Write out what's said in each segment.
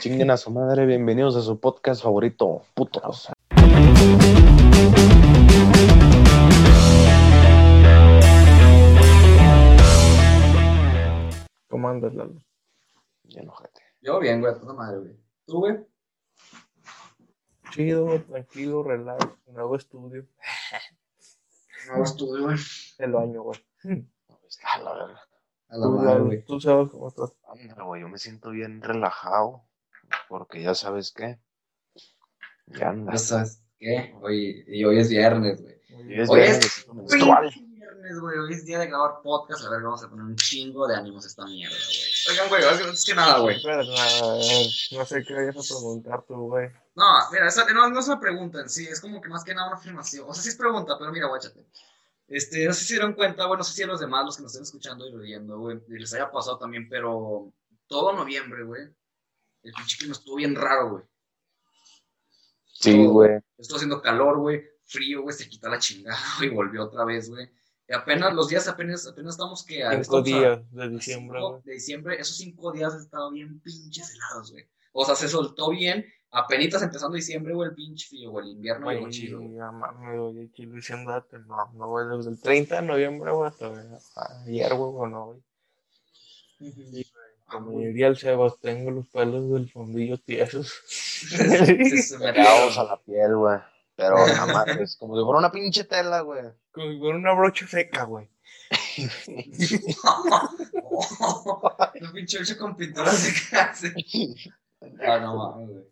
Chinguen a su madre, bienvenidos a su podcast favorito, putos. ¿Cómo andas, Lalo? Ya enojate. Yo bien, güey, puta madre, güey. ¿Tú, güey? Chido, tranquilo, relax, nuevo estudio. Nuevo estudio, güey. El baño, güey. A la verga. A la madre, güey. tú sabes cómo estás. Ándale, güey, yo me siento bien relajado. Porque ya sabes qué. Ya Ya andas. sabes qué, hoy, y hoy es viernes, güey. Y es Hoy viernes, es viernes, güey. Hoy es día de grabar podcast. A ver, vamos a poner un chingo de ánimos a esta mierda, güey. Oigan, güey, antes que nada, güey. Pero nada, ver, no sé qué vayas a preguntar tú, güey. No, mira, esa- no, no es una pregunta en sí, es como que más que nada una afirmación. O sea, sí es pregunta, pero mira, guáchate. Este, no sé si se dieron cuenta, bueno, no sé si a los demás, los que nos estén escuchando y viendo, güey, les haya pasado también, pero todo noviembre, güey, el pinche clima estuvo bien raro, güey. Sí, güey. Estuvo haciendo calor, güey, frío, güey, se quita la chingada, güey, volvió otra vez, güey. Y apenas, los días apenas, apenas estamos que... Cinco estamos a- días de diciembre, cinco de diciembre, esos cinco días han estado bien pinches helados, güey. O sea, se soltó bien, apenitas empezando diciembre, güey, el pinche frío, güey, el invierno llegó Güey, chido, güey. ya mames, güey, chilo diciendo no, no, güey, desde el 30 de noviembre, güey, hasta ayer, güey, o no, güey. Como diría el Sebas, tengo los pelos del fondillo tiesos. Se- se me Pegados a la piel, güey. Pero nada más, es como si fuera una pinche tela, güey. Como si fuera una brocha seca, güey. Un pinche con pintura de casa. Ah, no mames, güey.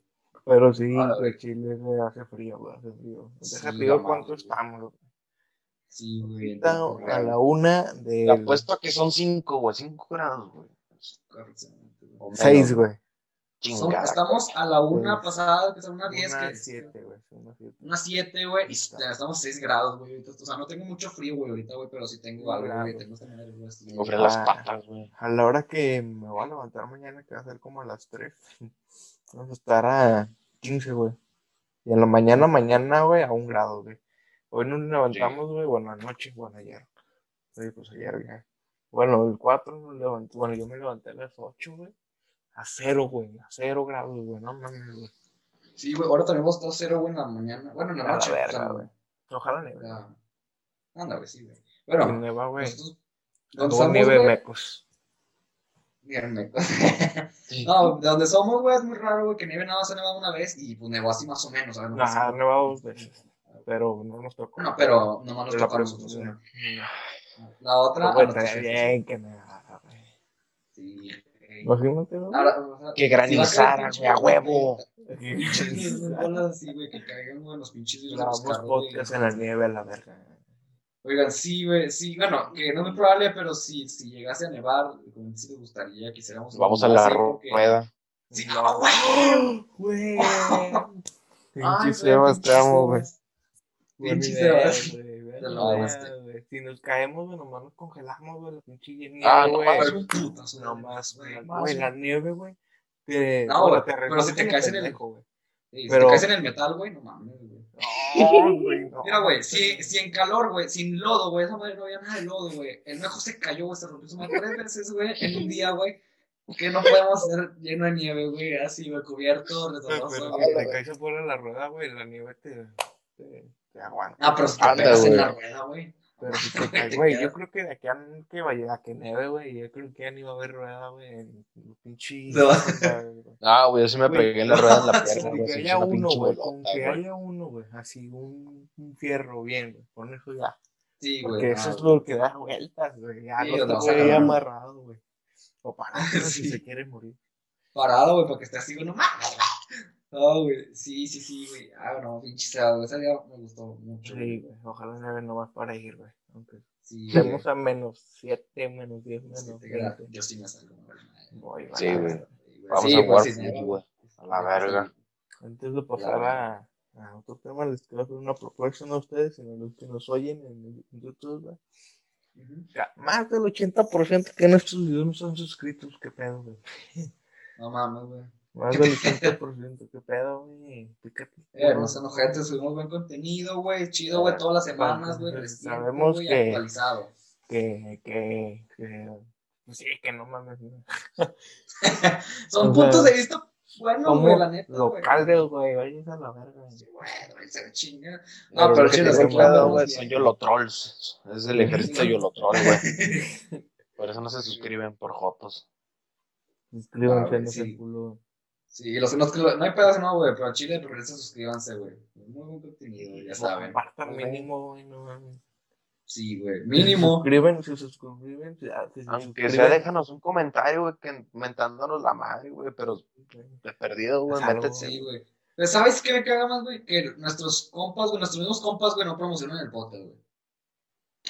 Pero sí, Ah, Chile güey, hace frío, güey, hace frío. Deja mames, cuánto estamos, güey. Sí, güey. a la una Te de apuesto a que son cinco, güey. Cinco grados, güey. Seis, güey. Chingada. Estamos a la una Seis. pasada, que son una diez, Una que siete, güey, una siete. Una 7, güey, y ya estamos a 6 grados, güey. O sea, no tengo mucho frío, güey, ahorita, güey, pero sí tengo algo, güey. Tengo esta madre, güey, las Ah. patas, güey. A la hora que me voy a levantar mañana, que va a ser como a las 3, vamos a estar a 15, güey. Y en la mañana, mañana, güey, a un grado, güey. Hoy nos levantamos, güey, bueno, anoche, bueno, ayer. Sí, pues ayer ya. Bueno, el 4 nos levantó, bueno, yo me levanté a las 8, güey. A cero, güey, a cero grados, güey, no mames, güey. Sí, güey, ahora tenemos 2 0, güey, en la mañana. Bueno, en la A la noche. verga, güey. Ojalá nieve. ya. Anda, güey, sí, güey. Bueno, neva, güey. nosotros. ¿Dónde nieve mecos. Nieve meco. No, de donde somos, güey, es muy raro, güey, que nieve nada más ha nevado una vez y pues nevó así más o menos, ¿sabes? Ha nevado dos veces. Pero no nos tocó. No, pero nomás nos Pero la tocó a nosotros una. La otra. Güey, a nosotros, estaría bien que güey. Sí, güey. Imagínate, ¿no? Ahora, Que granizara, güey, a huevo. Bolas así, güey, que caigan, güey, los pinches de los podcast en la nieve a la verga. Oigan, sí, güey, sí, bueno, que no es muy probable, pero si, si llegase a nevar, como si les gustaría, quisiéramos. Vamos a la Sí, rueda. Sí, No, no, güey. Güey. Pinche Sebas, te amo, güey. Pinche Sebas. Te lo idea, mamaste. Güey. Si nos caemos, güey, nomás nos congelamos, güey, la pinche nieve, Ah, no güey. mames. Putas. No más, güey. Güey, la nieve, güey. te- No, güey, te pero si te caes en el- güey. Sí, si pero- te caes en el metal, güey, no mames, güey. No, güey, no. Mira, güey, si, si en calor, güey, sin lodo, güey, esa madre no había nada de lodo, güey. El mejor se cayó, güey, se rompió su madre tres veces, güey, en un día, güey. Que no podemos ser lleno de nieve, güey, así, güey, cubierto, Pero resbaloso, si güey. te caes afuera de la rueda, güey, la nieve te, te, te aguanta. Ah, pero si te Anda, pegas en güey. la rueda, güey. Pero si güey, yo creo que de aquí a que vaya a que nieve, güey, yo creo que ya ni va a haber rueda, güey, pinche. Va. Ah, güey, yo sí me Güey, pegué en la rueda en la pierna, Con güey. que haya uno, güey, con que güey. haya uno, güey, así un, un fierro bien, güey, con eso ya. Sí, güey. Porque no, eso es güey. lo que da vueltas, güey, ya Sí, no te no, la- amarrado, güey. O para si Sí. se quiere morir. Parado, güey, porque esté así, güey, no mames. No, güey, sí, sí, sí, güey. Ah, no, pinche güey, ese día me gustó mucho. Sí, güey, ojalá nieve no va para ir, güey. Aunque Sí, güey. a menos 7, menos 10, menos Siete grados. 20. Yo sí me salgo, güey. Sí, güey. Vamos Sí, a jugar sí, fútbol, sí, güey. A la verga. Antes de pasar a, a otro tema, les quiero hacer una propuesta a ustedes, y a los que nos oyen en YouTube, güey. Ujú. O sea, más del 80% que en estos videos no son suscritos, qué pedo, güey. No mames, güey. Más del 80%, qué pedo, güey. Eh, no sean ojetes, subimos buen contenido, güey. Chido, güey, todas las semanas, güey. Sabemos güey, que- actualizado. Que, que, que, pues sí, que no mames. ¿no? Son O sea, puntos de vista bueno, güey, la neta, güey. locales, güey, váyanse a la verga. Bueno, se chinga. No, pero pero es claro, güey, son Yolotrolls. Es del ejército Yolotroll, güey. Por eso no se suscriben por Jotos. Suscríbanse Ah, en ese sí. culo. Sí, los que no, no hay pedazo, no, güey, pero a Chile, pero suscríbanse, güey. Muy buen contenido, ya saben. Compartan mínimo, güey, no mames. Sí, güey, mínimo. suscriben, si- ah, Aunque sea, déjanos un comentario, güey, que mentándonos la madre, güey, pero de perdido, güey, métete. Sí, güey. Pero ¿sabes qué me caga más, güey? Que nuestros compas, güey, nuestros mismos compas, güey, no promocionan el podcast, güey.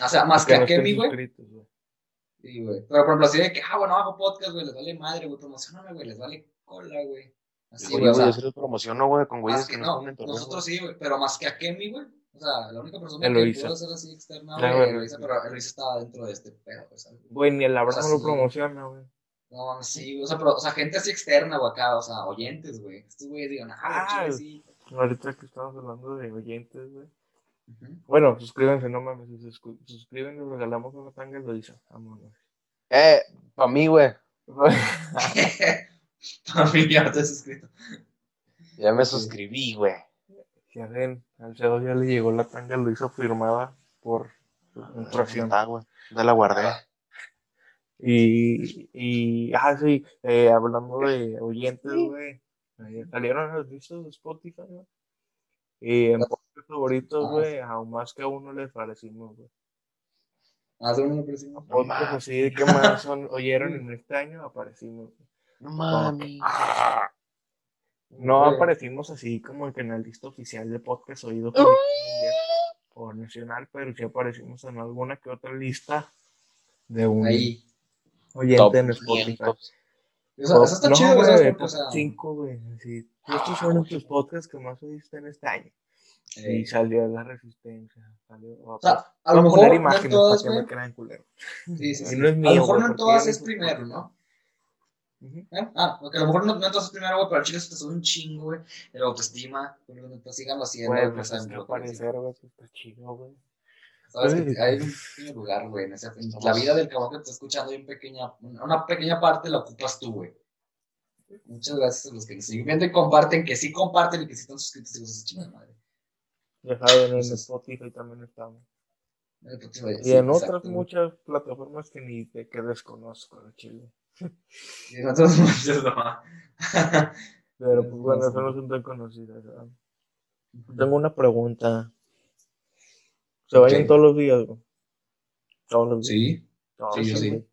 O sea, más que a Kemi, güey. Sí, güey. Pero por ejemplo, así de que, ah, bueno, hago podcast, güey, les vale madre, güey, promocioname, güey, les vale cola, güey. Así, Sí, güey, o güey, sea, yo promociono, güey, con güeyes más que que no no, nosotros sí, güey, pero más que a Kemi, güey. O sea, la única persona que pudo hacer así externa, güey. Eloisa, pero Eloisa estaba dentro de este pedo, pues. Güey, ni el Abraham O sea, lo sí. promociona, güey. No, mames, sí, güey, o sea, pero, o sea, gente así externa, güey, acá, o sea, oyentes, güey. Estos güeyes digan, ah, Ah, chile, sí. Ahorita que estamos hablando de oyentes, güey. Bueno, suscríbanse, no mames. Si se suscri- suscriben, les regalamos una tanga y lo dice. Vámonos. Eh, pa' mí, güey. También ya te has suscrito. Ya me suscribí, güey. Ya ven, al CEO ya le llegó la tanga, lo hizo firmada por impresión. Está, güey. Ya la guardé. Y, y, ah, sí, eh, hablando de oyentes, güey, salieron las listas de Spotify, ¿no? Y en podcast favoritos, Ah, güey, aún más que a uno les parecimos, güey. Hace una impresión. Podcast mames. así de que más son, oyeron en este año, aparecimos. güey. No mames. No Güey. aparecimos así como que en la lista oficial de podcast oído por, nacional, pero sí aparecimos en alguna que otra lista de un Ahí. oyente Top en Spotify. O 500. sea, eso está no, chido, güey, güey, ¿sabes? Porque, top o sea, 5, güey. Sí. Estos son tus podcasts que más oíste en este año. eh, Y salió la resistencia. Salió, o sea, a lo Voy mejor poner no en imágenes todas, para que güey. me crean culero. Sí, sí, Y sí. no es a mío, lo mejor no en todas es me primero, supo. ¿Eh? Ah, porque a lo mejor no, no en todas es primero, güey, pero al chile se te sube un chingo, güey. El autoestima, pero neta, síganlo haciendo, Güey, güey, pues saben es que lo al que parecer, güey, está chido, güey. Sabes que hay un pequeño lugar, güey, en, ese- en la vida del cabrón que te está escuchando, hay un pequeña, una pequeña parte la ocupas tú, güey. Muchas gracias a los que nos siguen viendo y comparten, que sí comparten y que sí están suscritos y los chingada madre. Saben, en Entonces- Spotify también estamos. Pues, güey, Y en otras güey. muchas plataformas que ni de que desconozco, al chile. Y en otras muchas no. Pero pues bueno, no son tan conocidas. ¿verdad? Tengo una pregunta. ¿Se vayan Ok. todos los días, güey? Todos los días. Sí, Todos sí, yo sí.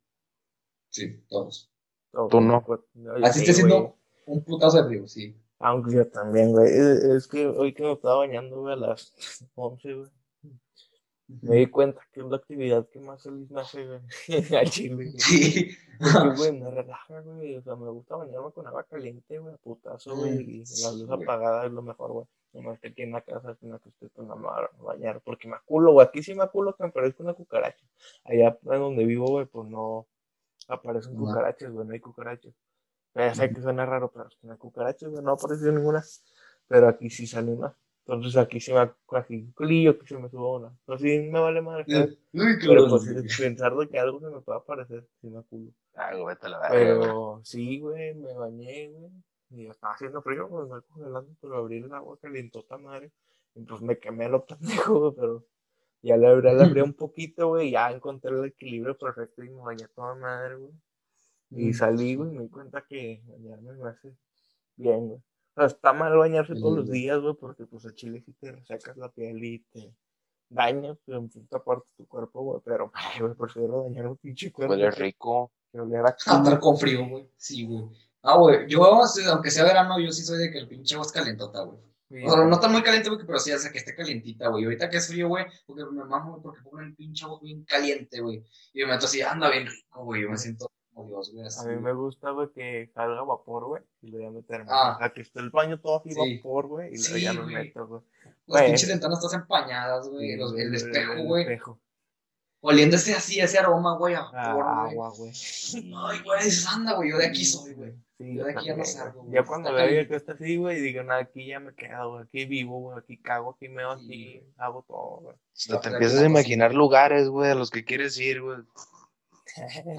sí, todos. Todos. Tú no. Pues, Así sí, esté siendo un putazo de frío, sí. Aunque yo también, güey. Es, es que hoy que me estaba bañando, güey, a las 11, güey. Me di cuenta que es la actividad que más feliz me hace, güey. Al chile. güey. Sí. Porque, güey, me relaja, güey. O sea, me gusta bañarme con agua caliente, güey, a putazo, güey. Mm, Y sí, la luz güey. apagada es lo mejor, güey. Nomás que aquí en la casa, sino que estoy con la madre a bañar. Porque me aculo, güey. Aquí sí me aculo que me parezco una cucaracha. Allá en donde vivo, güey, pues no aparecen No. cucarachas, güey. No hay cucarachas. Ya sé que suena raro, pero hay cucarachas, güey. No ha aparecido ninguna. Pero aquí sí sale una. Entonces aquí sí me aquí un culillo que se me suba una. Pues sí me vale madre. Pero pues pensar de que algo se me pueda aparecer, sí me aculo. Ay, güey, la. Pero sí, güey, me bañé, güey. Y estaba haciendo frío, pues me congelando, pero abrí el agua calentota, madre. Y pues me quemé lo pendejo, güey, pero ya le abrí, le abrí un poquito, güey, ya encontré el equilibrio perfecto y me bañé toda madre, güey. Y salí, güey, y me di cuenta que bañarme me hace bien, güey. O sea, está mal bañarse todos los días, güey, porque pues a chile sí te resecas la piel y te dañas pues, en cierta parte de tu cuerpo, güey. Pero, ay, güey, prefiero dañar un pinche cuerpo Huele rico. que oler a Andar con frío, güey. Sí, güey. Ah, güey. Yo, sea, aunque sea verano, yo sí soy de que el pinche agua es calentota, güey. Sí, O sea, no está muy caliente, güey, pero sí hace que esté calientita, güey. Ahorita que es frío, güey, porque me mamo, porque pongo el pinche agua bien caliente, güey. Y me meto así, anda bien rico, güey. Yo me siento como Dios, güey. Así, A mí me gusta, güey, que salga vapor, güey, y lo voy a meterme. Ah. Que esté el baño todo así Sí. vapor, güey, y Sí, ya lo meto, güey. Las güey. pinches ventanas están empañadas, güey. los- el espejo, güey. ese así, ese aroma, güey, a Ah, vapor, güey. agua, güey. Ay, güey, dices, anda, güey, yo de aquí soy, güey. Sí, Yo de aquí ya no salgo, güey. Ya cuando Está veo que está así, güey, digo, nada, aquí ya me quedo, güey, aquí vivo, güey, aquí cago, aquí meo, Sí, aquí güey. hago todo, güey. Hasta te empiezas a imaginar lugares, güey, a los que quieres ir, güey.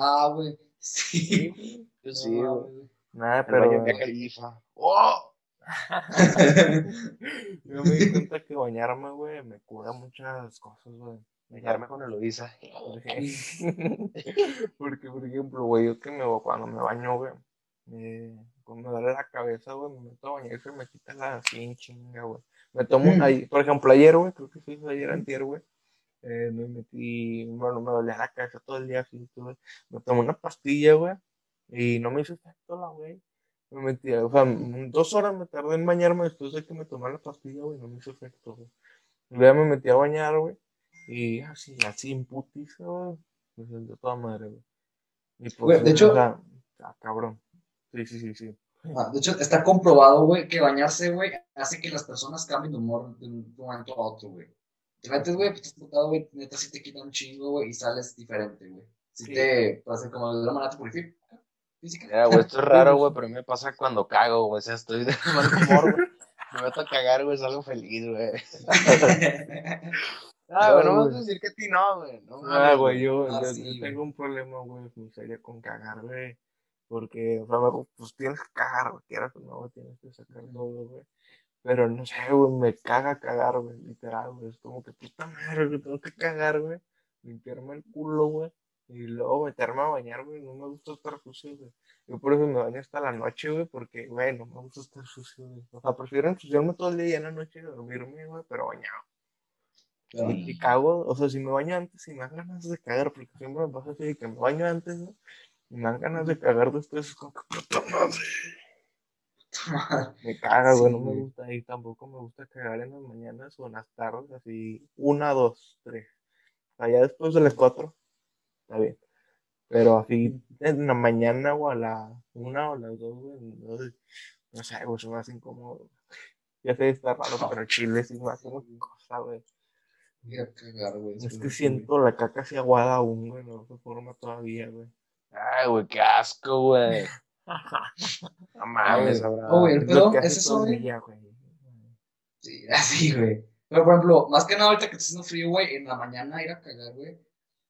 Ah, güey. Sí. Yo No, sí, güey. güey. Nada, pero Califa. ¡Oh! yo me di cuenta que bañarme, güey, me cura muchas cosas, güey. Bañarme con Eloisa. Porque, por ejemplo, güey, yo que me cuando me baño, güey, me, cuando me duele la cabeza, güey, me meto a bañar y se me quita la así chinga, güey. Me tomo un, ahí, por ejemplo, ayer, güey, creo que sí, fue ayer antier, güey, eh, me metí, bueno, me dolía la cabeza todo el día, así, tuve, me tomé una pastilla, güey, y no me hizo efecto la, güey. Me metí, o sea, dos horas me tardé en bañarme después de que me tomé la pastilla, güey, no me hizo efecto, güey. Luego me metí a bañar, güey, y así, así, en putiza, güey, me sentí a toda madre, güey. Y pues, Güey, de o hecho- sea, ah, cabrón. Sí, sí, sí, sí. Ah, de hecho, está comprobado, güey, que bañarse, güey, hace que las personas cambien de humor de un momento a otro, güey. Te metes, güey, pues estás putado, güey, neta sí te quita un chingo, güey, y sales diferente, güey. Si Sí. te, pasa como de una manera te purifica. Mira, güey, esto es raro, güey, pero a mí me pasa cuando cago, güey. O sea, estoy de mal humor, güey. Me meto a cagar, güey, salgo feliz, güey. Ah, güey, no vas a decir que a ti no, güey. No, Ah, güey, yo, Ah, yo- sí, yo güey. tengo un problema, güey, muy serio con cagar, güey. Porque, o sea, me- pues tienes que cagar, güey, quieras o no, güey, tienes que sacar todo, güey. Pero no sé, güey, me caga cagar, güey, literal, güey. Es como que puta madre, güey, tengo que cagar, güey. Limpiarme el culo, güey. Y luego meterme a bañar, güey. No me gusta estar sucio, güey. Yo por eso me baño hasta la noche, güey, porque, güey, no me gusta estar sucio, güey. O sea, prefiero ensuciarme todo el día y en la noche dormirme, güey, pero bañado. Y, y cago, o sea, si me baño antes, si me dan ganas de cagar, porque siempre me pasa así, que me baño antes, ¿no? Y me dan ganas de cagar después, es como que puta madre. Me caga, güey, Sí, no me gusta, y tampoco me gusta cagar en las mañanas o en las tardes, así, una, dos, tres. Ya después de las cuatro, está bien. Pero así, en la mañana o a la una o a las dos, güey, no, no sé, güey, se me hace incómodo. Ya sé, está raro, pero chile sí me hace como cosa, güey. Ir a cagar, güey. Es que siento la caca así aguada aún, güey, no se forma todavía, güey. Ay, güey, qué asco, güey. No mames, ahora. Oh, güey, el Es pedo es eso, el güey. güey. Sí, así, güey. Pero, por ejemplo, más que nada ahorita que está haciendo frío, güey, en la mañana ir a cagar, güey.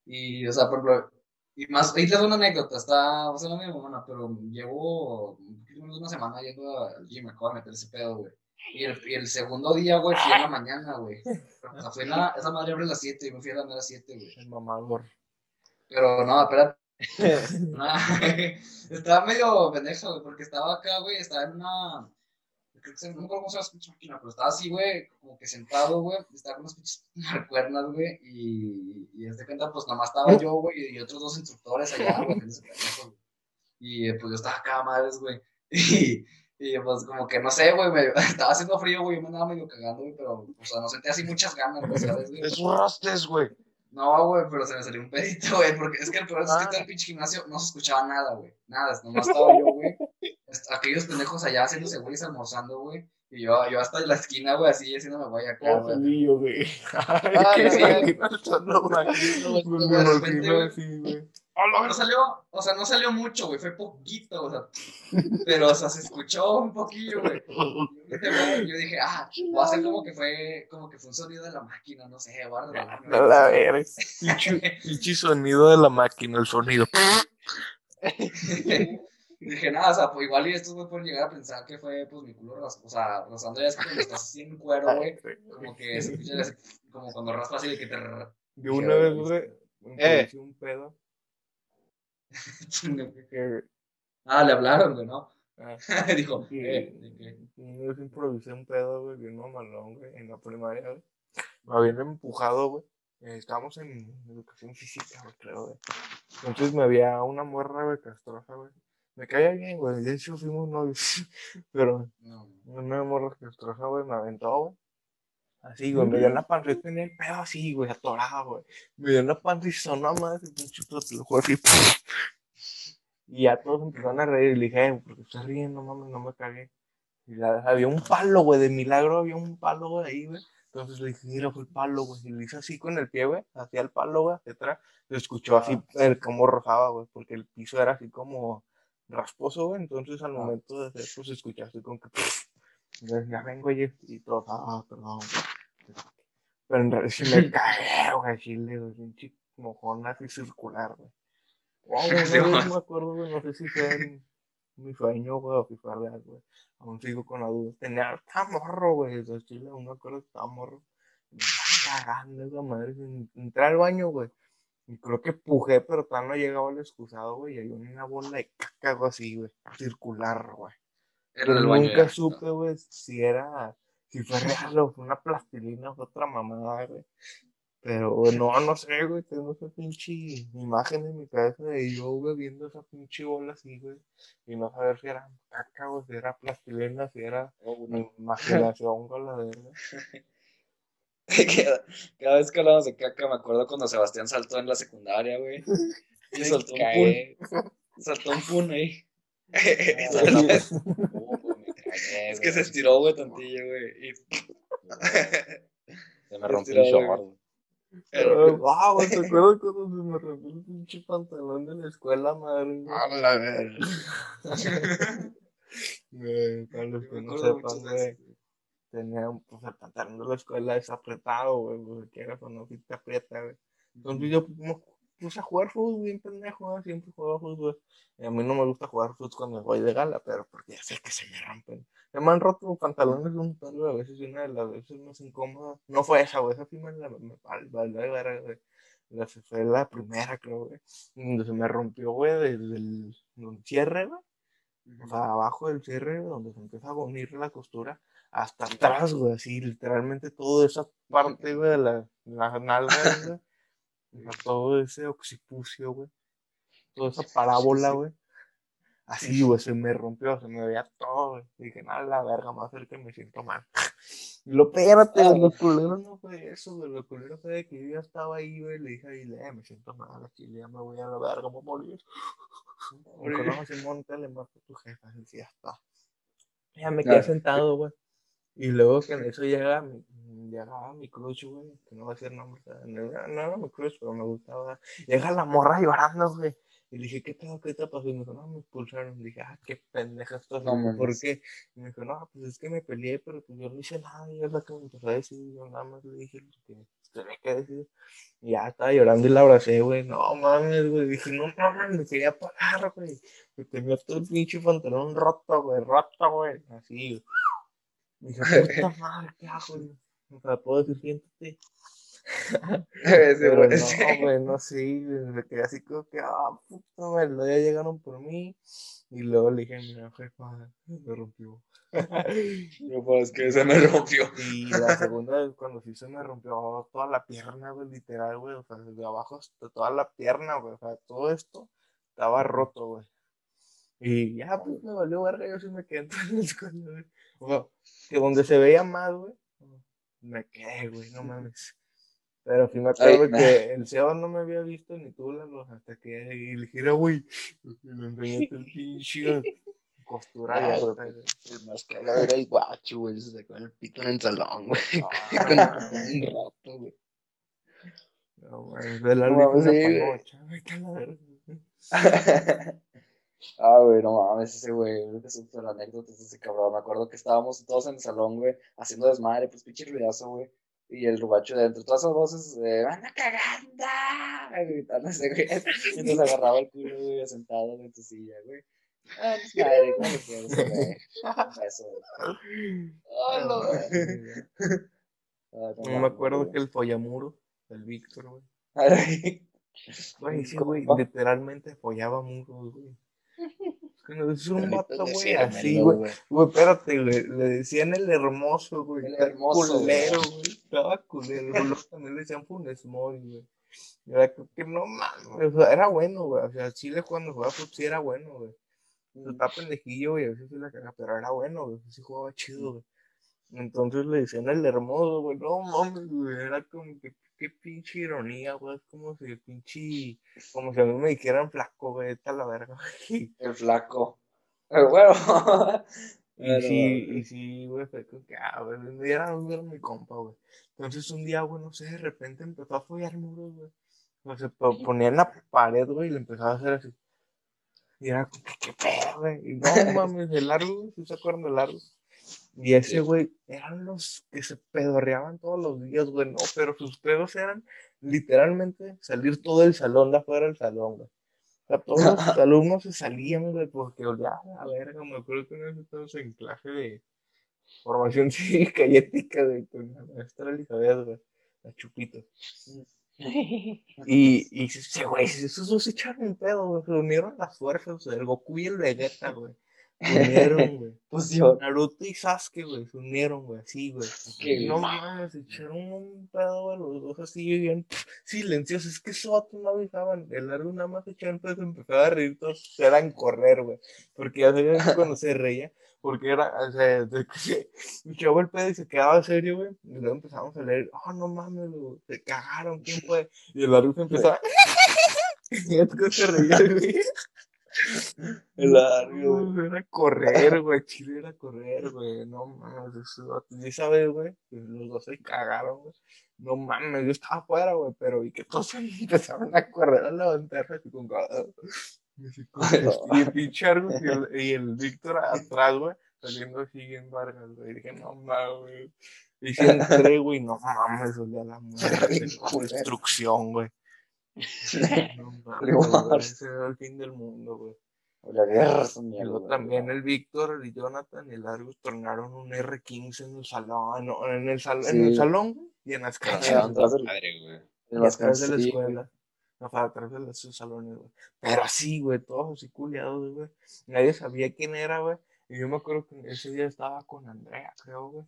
Y, o sea, por ejemplo, y más, ahí te doy una anécdota, está, o sea, no mi mamá, pero llevo un poquito menos de una semana yendo al gym, me acabo de meter ese pedo, güey. Y el, y el segundo día, güey, fui en la mañana, güey. O sea, fue en la, esa madre abre a las 7 y me fui a la a las 7, güey. El mamador. Pero no, espérate. Estaba medio pendejo, güey, porque estaba acá, güey, estaba en una. No me acuerdo cómo se llama pinche máquina, pero estaba así, güey, como que sentado, güey, estaba con unas pinches marcuernas, güey, y, y de cuenta, pues nomás estaba yo, güey, y otros dos instructores allá, güey, en ese pendejo, güey. Y eh, pues yo estaba acá, madres, güey, y, y pues como que no sé, güey, me- estaba haciendo frío, güey, yo me andaba medio cagando, güey, pero, o sea, no sentía así muchas ganas, güey, ¿sabes, güey? Es un rostes, güey. No, güey, pero se me salió un pedito, güey, porque es que el peor es que Ah. todo el pinche gimnasio no se escuchaba nada, güey. Nada, nomás estaba yo, güey. Aquellos pendejos allá haciéndose güeyes almorzando, güey. Y yo, yo hasta en la esquina, güey, así haciéndome güey acá, Todo güey. felillo, güey. Ah, Ay, sí, qué güey. Me imagino así, güey. No salió, o sea, no salió mucho, güey, fue poquito, o sea. Pero, o sea, se escuchó un poquillo, güey. Yo dije, güey, ah, voy a hacer como que fue, como que fue un sonido de la máquina, no sé, guarda. A la verga. Pinche pinche sonido de la máquina, el sonido. Dije, nada, o sea, pues igual y estos me pueden llegar a pensar que fue, pues, mi culo o sea, rozando ya es que cuando estás así en cuero, güey, como que se escucha como cuando raspas y de que te... Yo una vez, güey, me Eh. hice un pedo. ah, le hablaron, güey, ¿no? Ah. Dijo, Sí, eh, vez improvisé un pedo, güey, bien mamalón, güey, en la primaria, güey. Me habían empujado, güey. Eh, estábamos en educación física, güey, creo, güey. Entonces me había una morra, güey, castrosa, güey. Me caía bien, güey. De hecho, fuimos novios. Pero No, una morra castrosa, güey, me aventó, güey. Así, güey, me dio en la panza. Yo tenía el pedo así, güey, atorado, güey. Me dio en la panza y sonó más. Y pinche te lo así. Y ya todos empezaron a reír. Y le dije, eh, porque estás riendo, mames, no me cagué. Y la- había un palo, güey, de milagro había un palo, güey, ahí, güey. Entonces le dije, mira, fue el palo, güey. Y le hice así con el pie, güey, hacia el palo, güey, hacia atrás. Se escuchó así, el como rozaba, güey, porque el piso era así como rasposo, güey. Entonces al momento de hacer, pues escuchaste como que. Entonces, ya vengo y, y todo, ah, perdón. güey. Pero en realidad sí me cagué, güey, chile, güey, un chico mojón así circular, güey. Wow, güey, Sí, no, me acuerdo, güey, no sé si fue en mi sueño, güey, si fue real, güey. Aún sigo con la duda. Tenía, estaba morro, güey, de Chile, aún me acuerdo que estaba morro. Me estaba cagando esa madre. Entré al baño, güey. Y creo que pujé, pero todavía no llegaba al excusado, güey. Y hay una bola de caca, algo así, güey. Circular, güey. El nunca ya. supe, güey, si era, si fue real o fue una plastilina o fue otra mamada, güey. Pero, no, no sé, güey, tengo esa pinche imagen en mi cabeza de yo, güey, viendo esa pinche bola así, güey. Y no saber si era caca, güey, si era plastilina, si era mi imaginación, con la verga. cada, cada vez que hablamos de caca, me acuerdo cuando Sebastián saltó en la secundaria, güey. Y soltó un pun. Saltó un pun ahí. Ah, cagué, es que se estiró, güey, tantillo, güey. Y Se me rompió el short, güey. Ah, güey, ¿te acuerdas cuando se me rompió el pinche pantalón de la escuela, madre? A la verga. Güey, para los que me no sepan, mucho de güey. tenía pues, el pantalón de la escuela desapretado, güey, porque quieras o no, si te aprieta, güey. Entonces yo pues, me puse a jugar fútbol bien pendejo, siempre jugaba fútbol. Y a mí no me gusta jugar fútbol cuando voy de gala, pero porque ya sé que se me rompen. Se me han roto los pantalones un par de veces y una de las veces más incómodas. No fue esa, güey, esa sí me la. La, fue la primera, creo, güey. Donde se me rompió, güey, desde el, el cierre, güey. O sea, abajo del cierre, donde se empieza a unir la costura, hasta atrás, güey, así, literalmente toda esa parte, güey, de la, la nalga, güey, todo ese occipucio, güey, toda esa parábola, güey, así, güey, se me rompió, se me veía todo, güey, dije, nada, la verga, más que me siento mal. Lo espérate, güey, lo culero no fue eso, güey, lo culero fue de que yo ya estaba ahí, güey, le dije a Ile, me siento mal, aquí ya me voy a la verga, me voy a morir. No, Simón, te le marco a tu jefa, y ya está. Ya me quedé sentado, güey. Y luego que en eso llega mi, llegaba mi crush, güey, que no va a ser nombre, no, no era mi crush, pero me gustaba. Llega la morra llorando, güey. Y le dije, ¿qué pedo? ¿Qué te pasó? Y me dijo, no, me expulsaron. dije, ah, qué pendeja estás. No ¿Por qué? Y me dijo, no, pues es que me peleé, pero pues yo no hice nada. Y es la que me empezó a decir. Yo nada más le dije lo que tenía que decir. Y ya estaba llorando y la abracé, güey. No mames, güey. Dije, no mames, me quería parar, güey. Me tenía todo el pinche pantalón roto, güey, roto, güey. Así, güey. Dije, puta madre, ¿qué hago? O sea, puedo decir, siéntate. Pero no, güey, no sí, me quedé así como que, ah, puta madre, ya llegaron por mí. Y luego le dije, mira, jefa, me rompió. No, pues que se me rompió. Y la segunda vez cuando sí se me rompió toda la pierna, güey, literal, güey, o sea, desde abajo hasta toda la pierna, güey, o sea, todo esto estaba roto, güey. Y ya, pues me valió verga, yo sí me quedé en la escuela, güey. O sea, que donde se veía más, güey, me quedé, güey, no mames. Pero sí me acuerdo Ay, que el Seba no me había visto ni tú, Lalo, hasta que y le dijera, güey, le enseñaste el pinche costura. El más cagado era el guacho, güey. Se sacó el pito en el salón, güey. Ah, Con un rato, güey. No, la güey. panocha, vete a la verga. Ah, güey, no mames, ese güey, que súper anécdota ese cabrón. Me acuerdo que estábamos todos en el salón, güey, haciendo desmadre, pues pinche ruidazo, güey. Y el rubacho de entre todas esas voces, de ¡Anda cagando! Gritando ese güey. Y nos agarraba el culo, güey, sentado en tu silla, güey. Ah, pues madre, ¿cómo quieres, güey? Eso, güey. Ay, no, Ah, No me acuerdo güey. que el follamuro, el Víctor, güey. Güey, sí, ¿Cómo güey, literalmente follaba muros, güey. Es un vato, güey, así, güey. Güey, espérate, güey. Le decían el hermoso, güey. El hermoso, culero, güey. Estaba culero. También le decían Funes Mori, güey. Y era como que no mames, o sea, era bueno, güey. O sea, Chile cuando jugaba fútbol sí era bueno, güey. Estaba pendejillo, güey, a veces sí la caga, pero era bueno, güey. Sí jugaba chido, güey. Entonces le decían el hermoso, güey. No mames, güey. Era como que qué pinche ironía, güey. Es como si pinche. Como si a mí me dijeran flaco, güey. Está la verga, güey. el flaco. El güero. Y sí, y sí, güey, fue como que, ah, güey, era, era mi compa, güey. Entonces un día, güey, no sé, de repente empezó a follar muros, güey. O sea, po- ponía en la pared, güey, y le empezaba a hacer así. Y era como que, qué pedo, güey. Y no mames, el largo, güey, ¿sí se acuerdan del largo? Y ese, güey, eran los que se pedorreaban todos los días, güey, no, pero sus pedos eran literalmente salir todo el salón de afuera del salón, güey. O sea, todos los alumnos se salían, güey, porque olía a la verga. Me acuerdo que una vez estábamos en clase de formación cívica y ética, güey, con la maestra Elizabeth, güey, la Chupito. Y, y güey, esos dos se echaron un pedo, güey, se unieron las fuerzas, el Goku y el Vegeta, güey. Se unieron, güey. Fusión. Naruto y Sasuke, güey, se unieron, güey, así, güey. Qué No mames, se echaron un pedo, güey, los dos así bien silenciosos. Es que Soto no avisaban. El largo nada más se echaron pedo, se empezaba a reír todos. Eran correr, güey. Porque ya sabían que cuando se reía, porque era, o sea, de que se echaba el pedo y se quedaba serio, güey. Y luego empezamos a leer, oh, no mames, güey, se cagaron, ¿quién fue? Y el largo se empezaba. y es que se reía, güey. El güey. No, Era correr, güey. Chile era correr, güey. No mames. Eso, y sabes, güey, los dos se cagaron, güey. No mames, yo estaba afuera, güey, pero vi que todos empezaron a correr a levantarse así con cada. Y el pinche Argus y el, y el Víctor atrás, güey, saliendo así en Vargas, güey. Y dije, no mames. Y si entré, güey, no mames, olía la muerte, destrucción, güey. No ese era el fin del mundo, güey. La guerra luego también el Víctor y Jonathan y el Argus tornaron un R15 en el salón, no, en el, sal- en el Sí. salón güey, y en las Ah, canchas, atrás del- Madre, güey. en las atrás de la sí, escuela. O sea, atrás de los salones, güey. Pero así, güey, todos así culiados, güey. Nadie sabía quién era, güey. Y yo me acuerdo que ese día estaba con Andrea, creo, güey.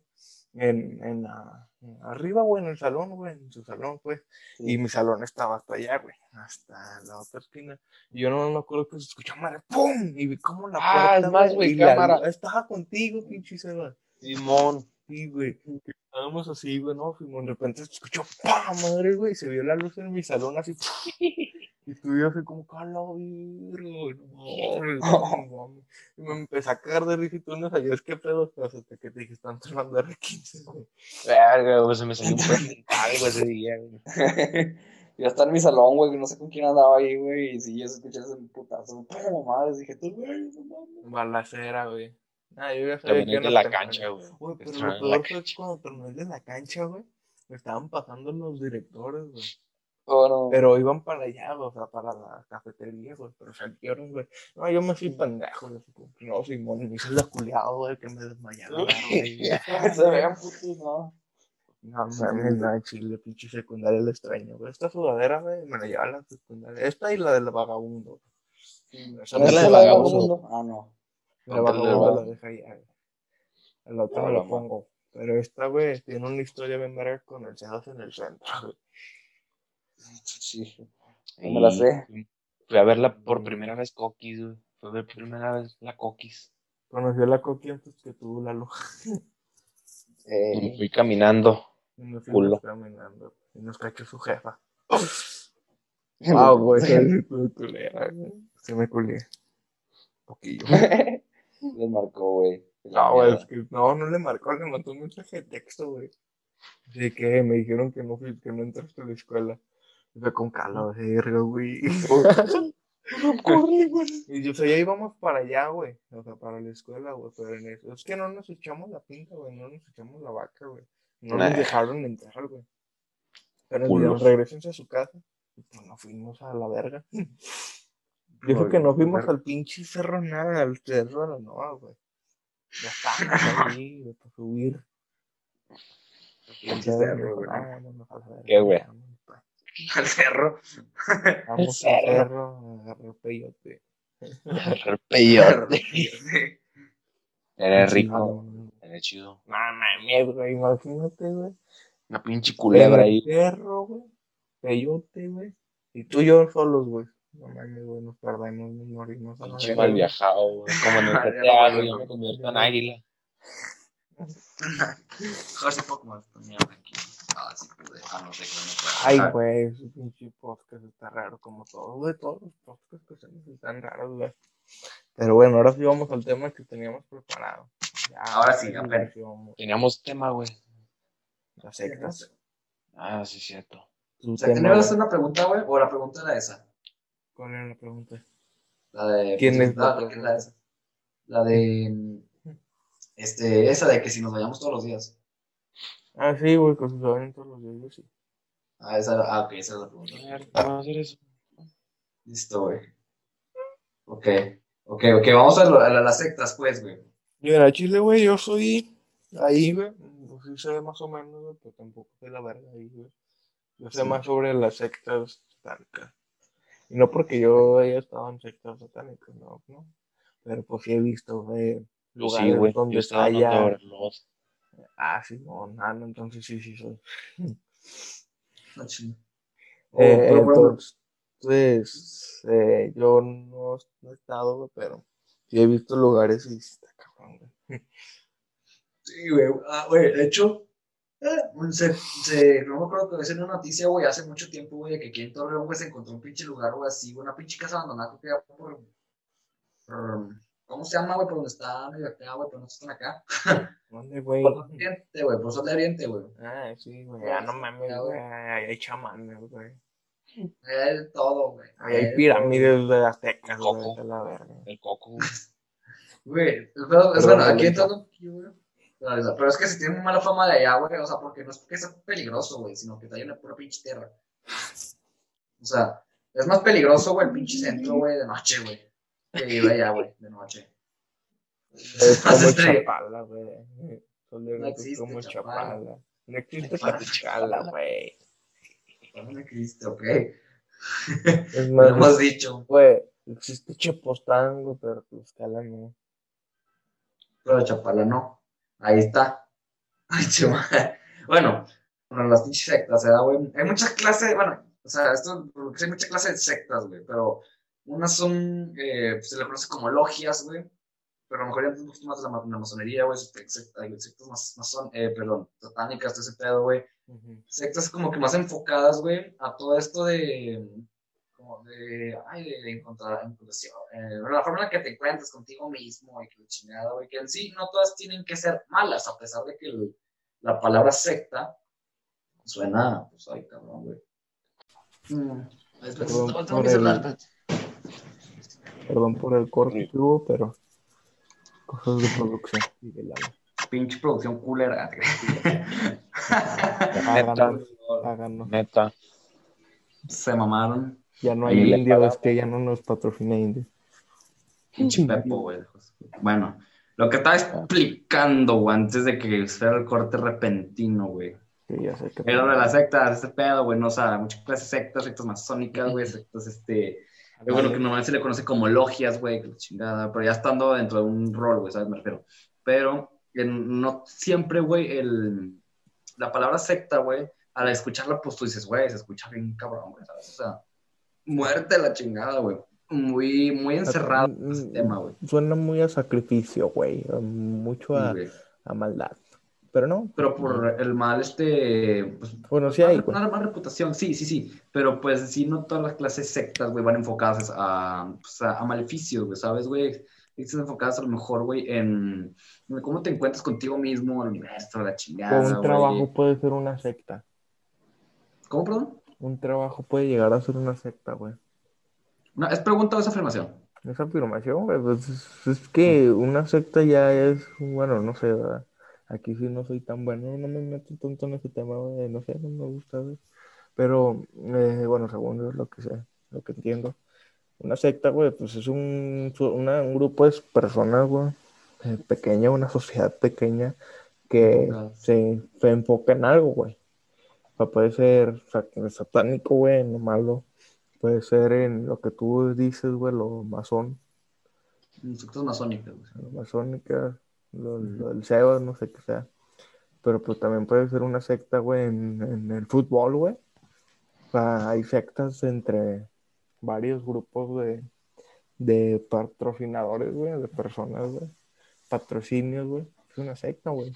En, en la, arriba, güey, en el salón, güey, en su salón, pues. Sí. Y mi salón estaba hasta allá, güey, hasta la otra esquina. Y yo no me acuerdo que se escuchó madre, ¡pum! Y vi como la Ah, puerta, es más, güey, y la- cámara. estaba contigo, pinche Seba. Simón. Sí, güey. Estábamos así, güey, ¿no? Fuimos, de repente se escuchó, ¡pam! Madre, güey, se vio la luz en mi salón así. Y estuve así como, ¡cala, güey! No, mames, no mames". Y me empecé a cagar de risa y tú no sabías qué pedo, pero hasta que te dije, están tornando R15, güey. Verga, güey, se me salió un premental, güey, ese día, güey. Ya está en mi salón, güey, no sé con quién andaba ahí, güey, y si yo escuché ese putazo, ¡pum! madre, dije, tú, güey, no mames. Balacera, güey. Ah, yo ya sabía que de la cancha, güey. Güey, pero lo peor fue cuando terminó el de la cancha, güey. Me estaban pasando los directores, güey. Oh, no. Pero iban para allá, o sea, para la cafetería, güey. Pero salieron, güey. No, yo me fui pendejo, güey. No, Simón, me hice el culiado, güey, que me desmayaba, güey. Se vean putos, no. No mames, no, en Chile, pinche secundaria el extraño, güey. Esta sudadera, güey, me la lleva a la secundaria. Esta y la del vagabundo. Esa ¿No no es la la de de vagabundo. vagabundo? Ah, no. La vagabundo la deja ahí. güey. El otro No, me la pongo. Pero esta, güey, tiene una historia bien verga con el C2 en el centro, güey. Sí. No me la sé. Fui a verla por primera vez Coquis, güey. Fue a ver primera vez la Coquis. Conoció a la Coqui antes que tú, Lalo. Y Eh, fui caminando. Y nos fuimos caminando. Y nos cachó su jefa. Ah, güey, se me culé. Poquillo. les marcó, güey. No, güey, es que no, no le marcó, le mandó un mensaje de texto, güey. Así que me dijeron que no que no entraste a la escuela. Y fue con calo, verga, güey. Y yo, o sea, ya íbamos para allá, güey. O sea, para la escuela, güey. Pero en eso. Es que no nos echamos la pinta, güey. No nos echamos la vaca, güey. No Nah. nos dejaron entrar, güey. Pero dijeron, regresense a su casa. Y pues nos fuimos a la verga. Y eso que no fuimos al pinche cerro nada, al cerro de la Nova, güey. Ya estábamos ahí, güey, para subir. Pinche cerro, güey, güey. vámonos a la verga, ¿Qué, güey? Al cerro. Vamos al cerro. cerro a agarrar peyote. El peyote. Era rico. Era chido. no mames, güey, imagínate, güey. Una pinche culebra ahí. Perro, güey. Peyote, güey. Y tú y yo solos, güey. No mames, güey, nos perdemos, nos morimos. Pinche mal viajado, güey. Como en el GTA, güey. Yo me convierto en águila. Jorge Pokémon también aquí. Ah, sí pude. Ah, no sé que no puedo. Ay, güey, ese pinche podcast está raro como todos, güey. Todos los podcasts que hacemos están raros, güey. Pero bueno, ahora sí vamos al tema que teníamos preparado. Ya, Ahora sí, ya a ver. iniciamos. Teníamos tema, güey. Las sectas. Ah, sí, cierto. O sea, tema, ¿Tenías güey. una pregunta, güey? ¿O la pregunta era esa? ¿Cuál era la pregunta? La de. ¿Quién pues, es la la, la, la, esa. La de. Este, esa de que si nos bañamos todos los días. Ah, sí, güey, con sus saben todos los yo sí. Ah, esa, ah, ok, esa es la pregunta. A ver, Vamos a hacer eso. Listo, güey. Ok, ok, ok, vamos a, lo- a las sectas, pues, güey. Mira, Chile, güey, yo soy ahí, güey. Pues sí sé más o menos, güey, pero tampoco soy la verga ahí, güey. Yo sé Sí. más sobre las sectas satánicas. Y no porque yo haya estado en sectas satánicas, no, no. Pero pues sí he visto, güey, Yo lugares sí, güey. donde Yo estaba haya... Ah, sí, no, no, no, entonces sí, sí soy. No, chingo. Eh, Oh, pero, entonces, eh, yo no, no he estado, pero sí he visto lugares y sí está cabrón, güey. Sí, güey. Ah, güey, de hecho, eh, se, se, no me acuerdo que ves en una noticia, güey, hace mucho tiempo, güey, de que aquí en Torreón, güey, se encontró un pinche lugar, güey, así, una pinche casa abandonada, que era por, por- ¿cómo se llama, güey, por donde está medio acá, güey, pero no están acá? ¿Dónde, güey? Por Sol de Oriente, güey, por Sol de Oriente, güey. Ah, sí, güey, ya no mames, güey, ahí hay chamanes, güey. Ahí hay todo, güey. Ahí hay pirámides de aztecas, güey, de la verga. El coco, güey. Es bueno, aquí entrando aquí, güey. Pero es que se tiene muy mala fama de allá, güey. O sea, porque no es porque sea peligroso, güey, sino que está lleno de pura pinche tierra. O sea, es más peligroso, güey, el pinche centro, güey, de noche, güey. Que ir allá, güey, de noche. Es Más como estrella. Chapala, güey. No existe como Chapala. Chapala. No existe Chapala. Güey. ¿Dónde Cristo, ok? Es Lo hemos más, dicho. güey, existe Chapostán, güey, pero Tlaxcala no. Pero Chapala no. Ahí está. Ay, chema. Bueno, bueno, las pinches sectas, ¿verdad, güey? Hay muchas clases, bueno, o sea, esto, hay muchas clases de sectas, güey, pero unas son, eh, se le conoce como logias, güey, pero a lo mejor ya un poquito más de la, ma- la masonería, güey, sectas, hay sectas más, más son, eh, perdón, satánicas, todo ese pedo, güey. Sectas como que más enfocadas, güey, a todo esto de, como de, ay, de, de encontrar, inclusión, eh, la forma en la que te encuentras contigo mismo y que la chingada, güey, que en sí no todas tienen que ser malas, a pesar de que el- la palabra secta suena, pues, ay, cabrón, güey. Mm, es- Perdón por el-. Perdón por el corte pero cosas de producción. Y de lana. Pinche producción culera. Háganos, háganos. Neta. Se mamaron. Ya no hay le indio, pagamos. es que ya no nos patrocina indio. Pinche Pepo, güey. Bueno, lo que estaba explicando, güey, antes de que fuera el corte repentino, güey. Que ya sé que Era de las sectas, ese pedo, güey, no, o sea, muchas clases de sectas, sectas masónicas, güey, sectas, este, es bueno, que normalmente se le conoce como logias, güey, chingada, pero ya estando dentro de un rol, güey, ¿sabes? Me refiero. Pero en- no siempre, güey, el, la palabra secta, güey, al escucharla, pues tú dices, güey, se escucha bien cabrón, güey, ¿sabes? O sea, muerte a la chingada, güey. Muy, muy encerrado en ese tema, güey. Suena muy a sacrificio, güey. a Mucho a, Sí, a maldad. Pero no. Pero por el mal, este, pues, Bueno, sí hay, una, una mala reputación, sí, sí, sí. Pero pues sí, no todas las clases sectas, güey, van enfocadas a, pues, a, a maleficios, güey, ¿sabes, güey? Están enfocadas a lo mejor, güey, en, cómo te encuentras contigo mismo, el universo, la chingada, O un güey. trabajo puede ser una secta. ¿Cómo, perdón? Un trabajo puede llegar a ser una secta, güey. No, ¿Es pregunta o es afirmación? Esa afirmación, güey, pues es, es que una secta ya es, bueno, no sé, ¿verdad? Aquí sí no soy tan bueno, no me meto tanto en ese tema, güey, no sé, no me gusta, güey. Pero, eh, bueno, según yo lo que sé, lo que entiendo, una secta, güey, pues es un, una- un grupo de personas, güey, eh, pequeña, una sociedad pequeña que se, se enfoca en algo, güey. O sea, puede ser sa- satánico, güey, en lo malo. Puede ser en lo que tú dices, güey, lo masón, Sectas masónicas, güey. lo masónica, lo, lo del SEO, no sé qué sea. Pero pues también puede ser una secta, güey, en, en el fútbol, güey. O sea, hay sectas entre varios grupos de, de patrocinadores, güey, de personas, güey. Patrocinios, güey. Es una secta, güey.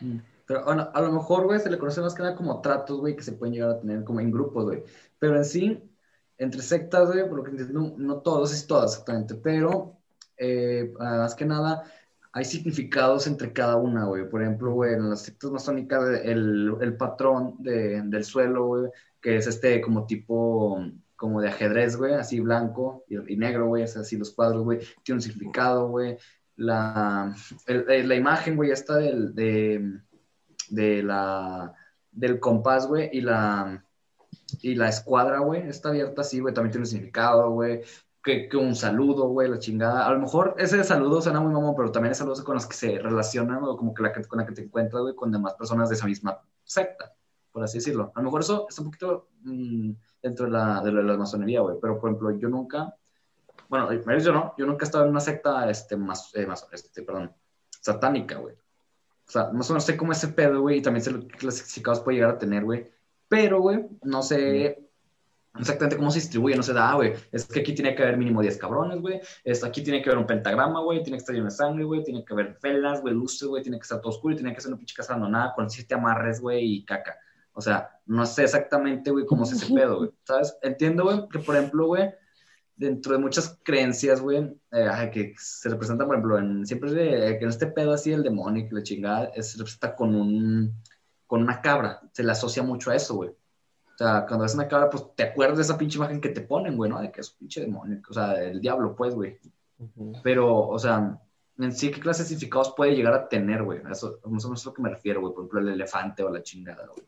Mm. Pero bueno, a lo mejor, güey, se le conoce más que nada como tratos, güey, que se pueden llegar a tener como en grupos, güey. Pero en sí, entre sectas, güey, por lo que entiendo, no, todos, es todas exactamente, pero eh, más que nada hay significados entre cada una, güey. Por ejemplo, güey, en las sectas masónicas, el, el patrón de- del suelo, güey, que es este como tipo, como de ajedrez, güey, así blanco y, negro, güey, así los cuadros, güey, tiene un significado, güey. La, el- la imagen, güey, esta del, de, de la, del compás, güey, y la, y la escuadra, güey, está abierta así, güey, también tiene un significado, güey. Que, que un saludo, güey, la chingada. A lo mejor ese saludo suena muy mamón, pero también es saludos con los que se relacionan o como que la que, con la que te encuentras, güey, con demás personas de esa misma secta, por así decirlo. A lo mejor eso es un poquito mm, dentro de la, de la masonería, güey, pero por ejemplo, yo nunca, bueno, yo no, yo nunca he estado en una secta, este, más, eh, más este, perdón, satánica, güey. O sea, más o menos sé cómo ese pedo, güey, y también sé lo que clasificados puede llegar a tener, güey. Pero, güey, no sé exactamente cómo se distribuye, no se da, güey. Es que aquí tiene que haber mínimo 10 cabrones, güey. Aquí tiene que haber un pentagrama, güey. Tiene que estar lleno de sangre, güey. Tiene que haber velas, güey, luces, güey. Tiene que estar todo oscuro y tiene que ser una pinche casa abandonada con siete amarres, güey, y caca. O sea, no sé exactamente, güey, cómo es ese pedo, güey. ¿Sabes? Entiendo, güey, que por ejemplo, güey, dentro de muchas creencias, güey, eh, que se representa, por ejemplo, en, siempre eh, que en este pedo así el demonio que la chingada se representa con un, con una cabra. Se le asocia mucho a eso, güey. O sea, cuando ves una cabra, pues te acuerdas de esa pinche imagen que te ponen, güey, ¿no? De que es un pinche demonio, o sea, el diablo, pues, güey. Pero, o sea, en sí, ¿qué clasificados puede llegar a tener, güey? Eso, eso es lo que me refiero, güey. Por ejemplo, el elefante o la chingada, güey.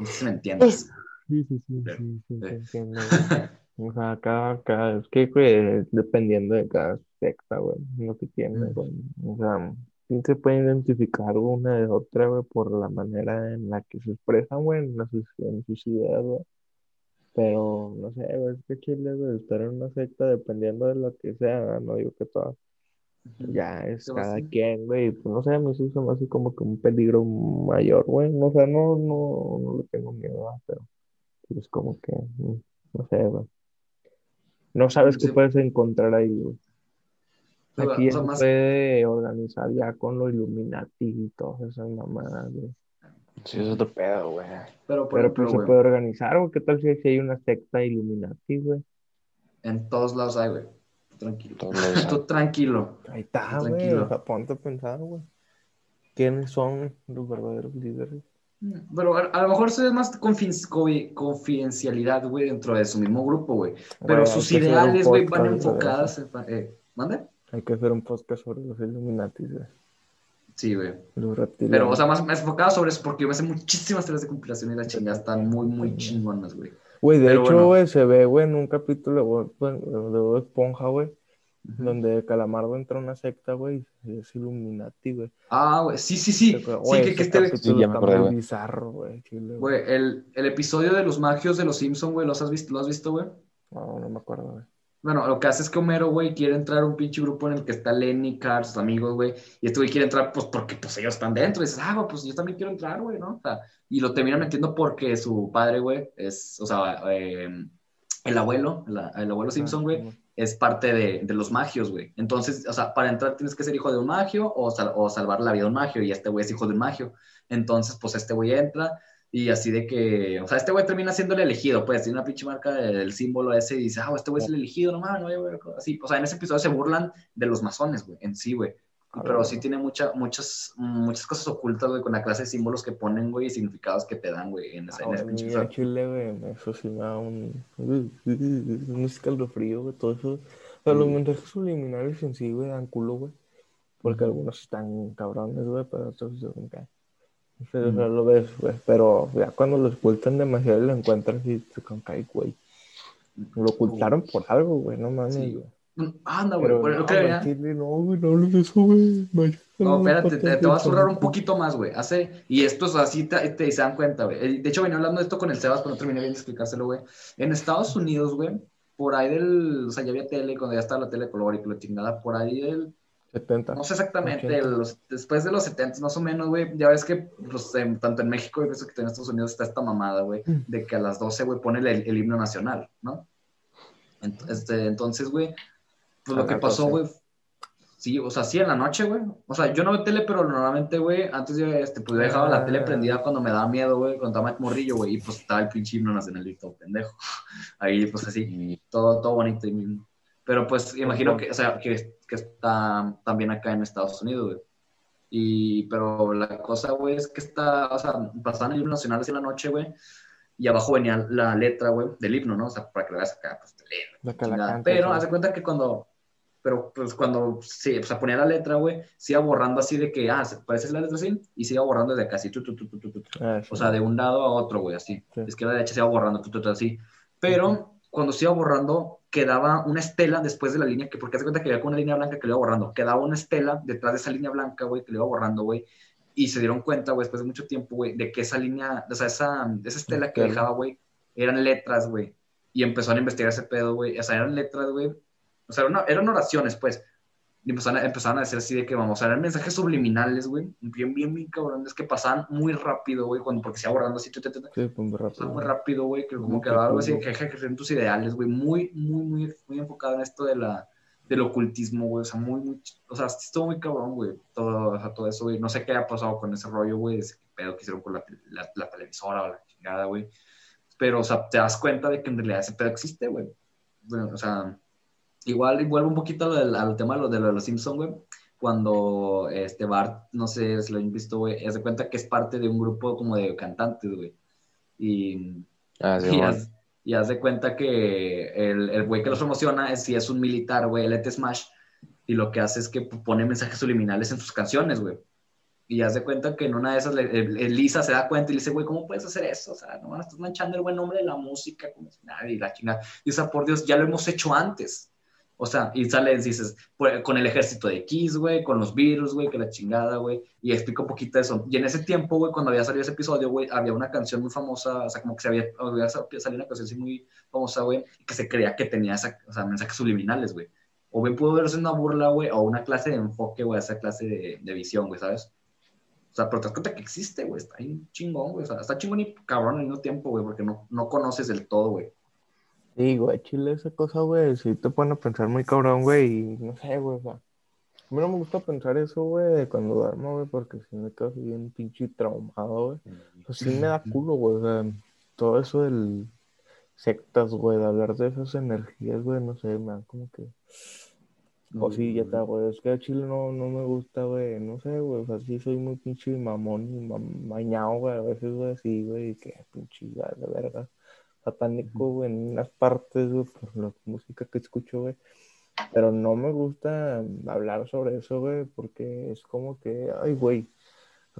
No sé si me entiendes. Sí, sí, sí, sí, entiendo. O sea, cada, cada, es que, güey, dependiendo de cada secta, güey, lo que tiene, güey. O sea, sí se puede identificar una de otra, güey, por la manera en la que se expresan, güey, en, en sus ideas, güey. Pero, no sé, güey, es que Chile, güey, estar en una secta, dependiendo de lo que sea, no digo que todas, ya es cada sí. quien, güey, pues no sé, a mí sí se me hace como que un peligro mayor, güey, no sé, no, no, no le tengo miedo, ah, pero es como que, mm, no sé, güey. No sabes qué puedes encontrar ahí, güey. Aquí o sea, se más- puede organizar ya con lo Illuminati y todas esas mamadas, güey. Sí, es otro pedo, güey. Pero, por Pero ejemplo, pues se puede organizar, güey. ¿Qué tal si, si hay una secta Illuminati, güey? en todos lados hay, güey. Tranquilo. Lados. Tú tranquilo. Ahí está, güey. Tranquilo. O sea, ponte a pensar, güey. ¿Quiénes son los verdaderos líderes? Pero a, a lo mejor eso es más confin- confidencialidad, güey, dentro de su mismo grupo, güey. Pero sus ideales, güey, van enfocadas en... Eh, ¿Mande? Hay que hacer un podcast sobre los Illuminati, güey. Sí, güey. Los reptilianos. Pero, o sea, más, más enfocado sobre eso porque yo me sé muchísimas teorías de compilación y las chingadas están muy, muy chingonas, güey. Güey, de pero hecho, bueno. güey, se ve, güey, en un capítulo de Bob Esponja, güey, donde Calamardo entra a una secta, güey, y es Illuminati, güey. Ah, güey, sí, sí, sí. Sí, que, que este, capítulo Sí, ya me está acordé, muy güey. bizarro, güey. güey. el, el episodio de los magios de los Simpsons, güey, ¿los has visto, ¿lo has visto, güey? No, no me acuerdo, güey. Bueno, lo que hace es que Homero, güey, quiere entrar a un pinche grupo en el que está Lenny, Carl, sus amigos, güey, y este güey quiere entrar, pues, porque, pues, ellos están dentro, y dices, ah, güey, pues, yo también quiero entrar, güey, ¿no? O sea, y lo termina metiendo porque su padre, güey, es, o sea, eh, el abuelo, la- el abuelo Simpson, güey, Ah, es parte de, de los magios, güey. Entonces, o sea, para entrar tienes que ser hijo de un magio o, sal- o salvar la vida de un magio, y este güey es hijo de un magio. Entonces, pues este güey entra y así de que, o sea, este güey termina siendo el elegido, pues tiene una pinche marca del símbolo ese y dice, ah, este güey es el elegido, no mames, no voy a ver así. O sea, en ese episodio se burlan de los masones, güey, en sí, güey. A Pero sí tiene mucha, muchas, muchas cosas ocultas, güey, con la clase de símbolos que ponen, güey, y significados que te dan, güey, en, esa- en Ah, ese güey, pinche episodio. Chile, güey, eso sí me da un, un escalofrío, güey, todo eso. O sea, los Sí. mensajes subliminales en sí, güey, dan culo, güey. Porque algunos están cabrones, güey, pero otros se ven caer. O sea, o sea, lo ves, güey, pero ya cuando lo ocultan demasiado y lo encuentras y te cae, güey. Lo ocultaron por algo, güey, no mames, Sí, güey. Anda, güey, por- creía- Chile, no, güey, no hables de eso, güey. Vaya, No, espérate, te, voy a zurrar un poquito más, güey. Hace, y esto es así, te, te se dan cuenta, güey. De hecho, venía hablando de esto con el Sebas, pero no terminé bien de explicárselo, güey. En Estados Unidos, güey, por ahí del, o sea, ya había tele, cuando ya estaba la tele de color y que la chingada, por ahí del, 70. no sé exactamente, 80. los- después de los 70 más o menos, güey, ya ves que pues, en- tanto en México y pienso que en Estados Unidos está esta mamada, güey, Mm. de que a las 12, güey, pone el, el himno nacional, ¿no? Este, entonces, güey, pues A lo que pasó, 12. güey, sí, o sea, sí en la noche, güey, o sea, yo no veo tele, pero normalmente, güey, antes yo, este, pues dejaba la tele Ah. prendida cuando me daba miedo, güey, cuando estaba morrillo, güey, y pues estaba el pinche himno nacional y todo pendejo, ahí, pues así, todo, todo bonito y mismo. Pero pues imagino que, o sea, que, que está también acá en Estados Unidos, güey. Y, pero la cosa, güey, es que está, o sea, pasaban el himno nacional la noche, güey, y abajo venía la letra, güey, del himno, ¿no? O sea, para que lo veas acá, pues te leen, Pero de cuenta que cuando, pero pues cuando sí, o sea, ponía la letra, güey, se iba borrando así de que, ah, se parece la letra así, y se iba borrando desde acá, así, tu, tu, tu, tu. Ah. O sea, de un lado a otro, güey, así. Izquierda a derecha se iba borrando, tu, tu, así. Pero cuando se iba borrando, quedaba una estela después de la línea, que porque hace cuenta que había una línea blanca que lo iba borrando, quedaba una estela detrás de esa línea blanca, güey, que lo iba borrando, güey, y se dieron cuenta, güey, después de mucho tiempo, güey, de que esa línea, o sea, esa, esa estela que dejaba, güey, eran letras, güey, y empezaron a investigar ese pedo, güey, o sea, eran letras, güey, o sea, eran, eran oraciones, pues, y empezaron a, empezaron a decir así de que, vamos, sea, eran mensajes subliminales, güey, bien, bien, bien cabrones, que pasaban muy rápido, güey, cuando, porque se iba borrando así, tu, tu, tu, Sí, pues muy rápido. muy rápido, güey, que como que algo así, que ejercer tus ideales, güey, muy, muy, muy, muy enfocado en esto de la, del ocultismo, güey, o sea, muy, muy, o sea, estuvo muy cabrón, güey, todo, o sea, todo eso, güey, no sé qué haya pasado con ese rollo, güey, ese pedo que hicieron con la, la, la televisora o la chingada, güey, pero, o sea, te das cuenta de que en realidad ese pedo existe, güey, Bueno, o sea, igual, vuelvo un poquito al, al tema de lo de, lo de los Simpsons, güey, cuando este Bart, no sé si lo han visto, güey, se cuenta que es parte de un grupo como de cantantes, güey, y Ah, sí, y haz, y cuenta que el, el güey que los promociona es, si es un militar, güey, el ET Smash, y lo que hace es que pone mensajes subliminales en sus canciones, güey. Y haz de cuenta que en una de esas, le- el- Lisa se da cuenta y le dice, güey, ¿cómo puedes hacer eso? O sea, no estás manchando el buen nombre de la música, como si nada, y la chingada. Y o sea, por Dios, ya lo hemos hecho antes. O sea, y sale, dices, pues, con el ejército de Kiss, güey, con los virus, güey, que la chingada, güey, y explica un poquito eso. Y en ese tiempo, güey, cuando había salido ese episodio, güey, había una canción muy famosa, o sea, como que se había, había salido una canción así muy famosa, güey, que se creía que tenía esa, o sea, mensajes subliminales, güey. O bien pudo verse una burla, güey, o una clase de enfoque, güey, esa clase de, de visión, güey, ¿sabes? O sea, pero te das cuenta que existe, güey, está ahí chingón, güey, está chingón y cabrón al mismo tiempo, güey, porque no, no conoces del todo, güey. Sí, güey, chile, esa cosa, güey, sí te pone a pensar muy cabrón, güey, y no sé, güey, o sea, a mí no me gusta pensar eso, güey, cuando duermo, güey, porque si me quedo así bien pinche traumado, güey. Pues sí me da culo, güey, o sea, todo eso del sectas, güey, de hablar de esas energías, güey, no sé, me da como que cosilla, güey, es que a Chile no, no me gusta, güey, no sé, güey, o sea, sí soy muy pinche mamón y ma- mañao, güey, a veces, güey, así, güey, y que pinche, de verga, satánico, güey, en unas partes, güey, por la música que escucho, güey, pero no me gusta hablar sobre eso, güey, porque es como que, ay, güey,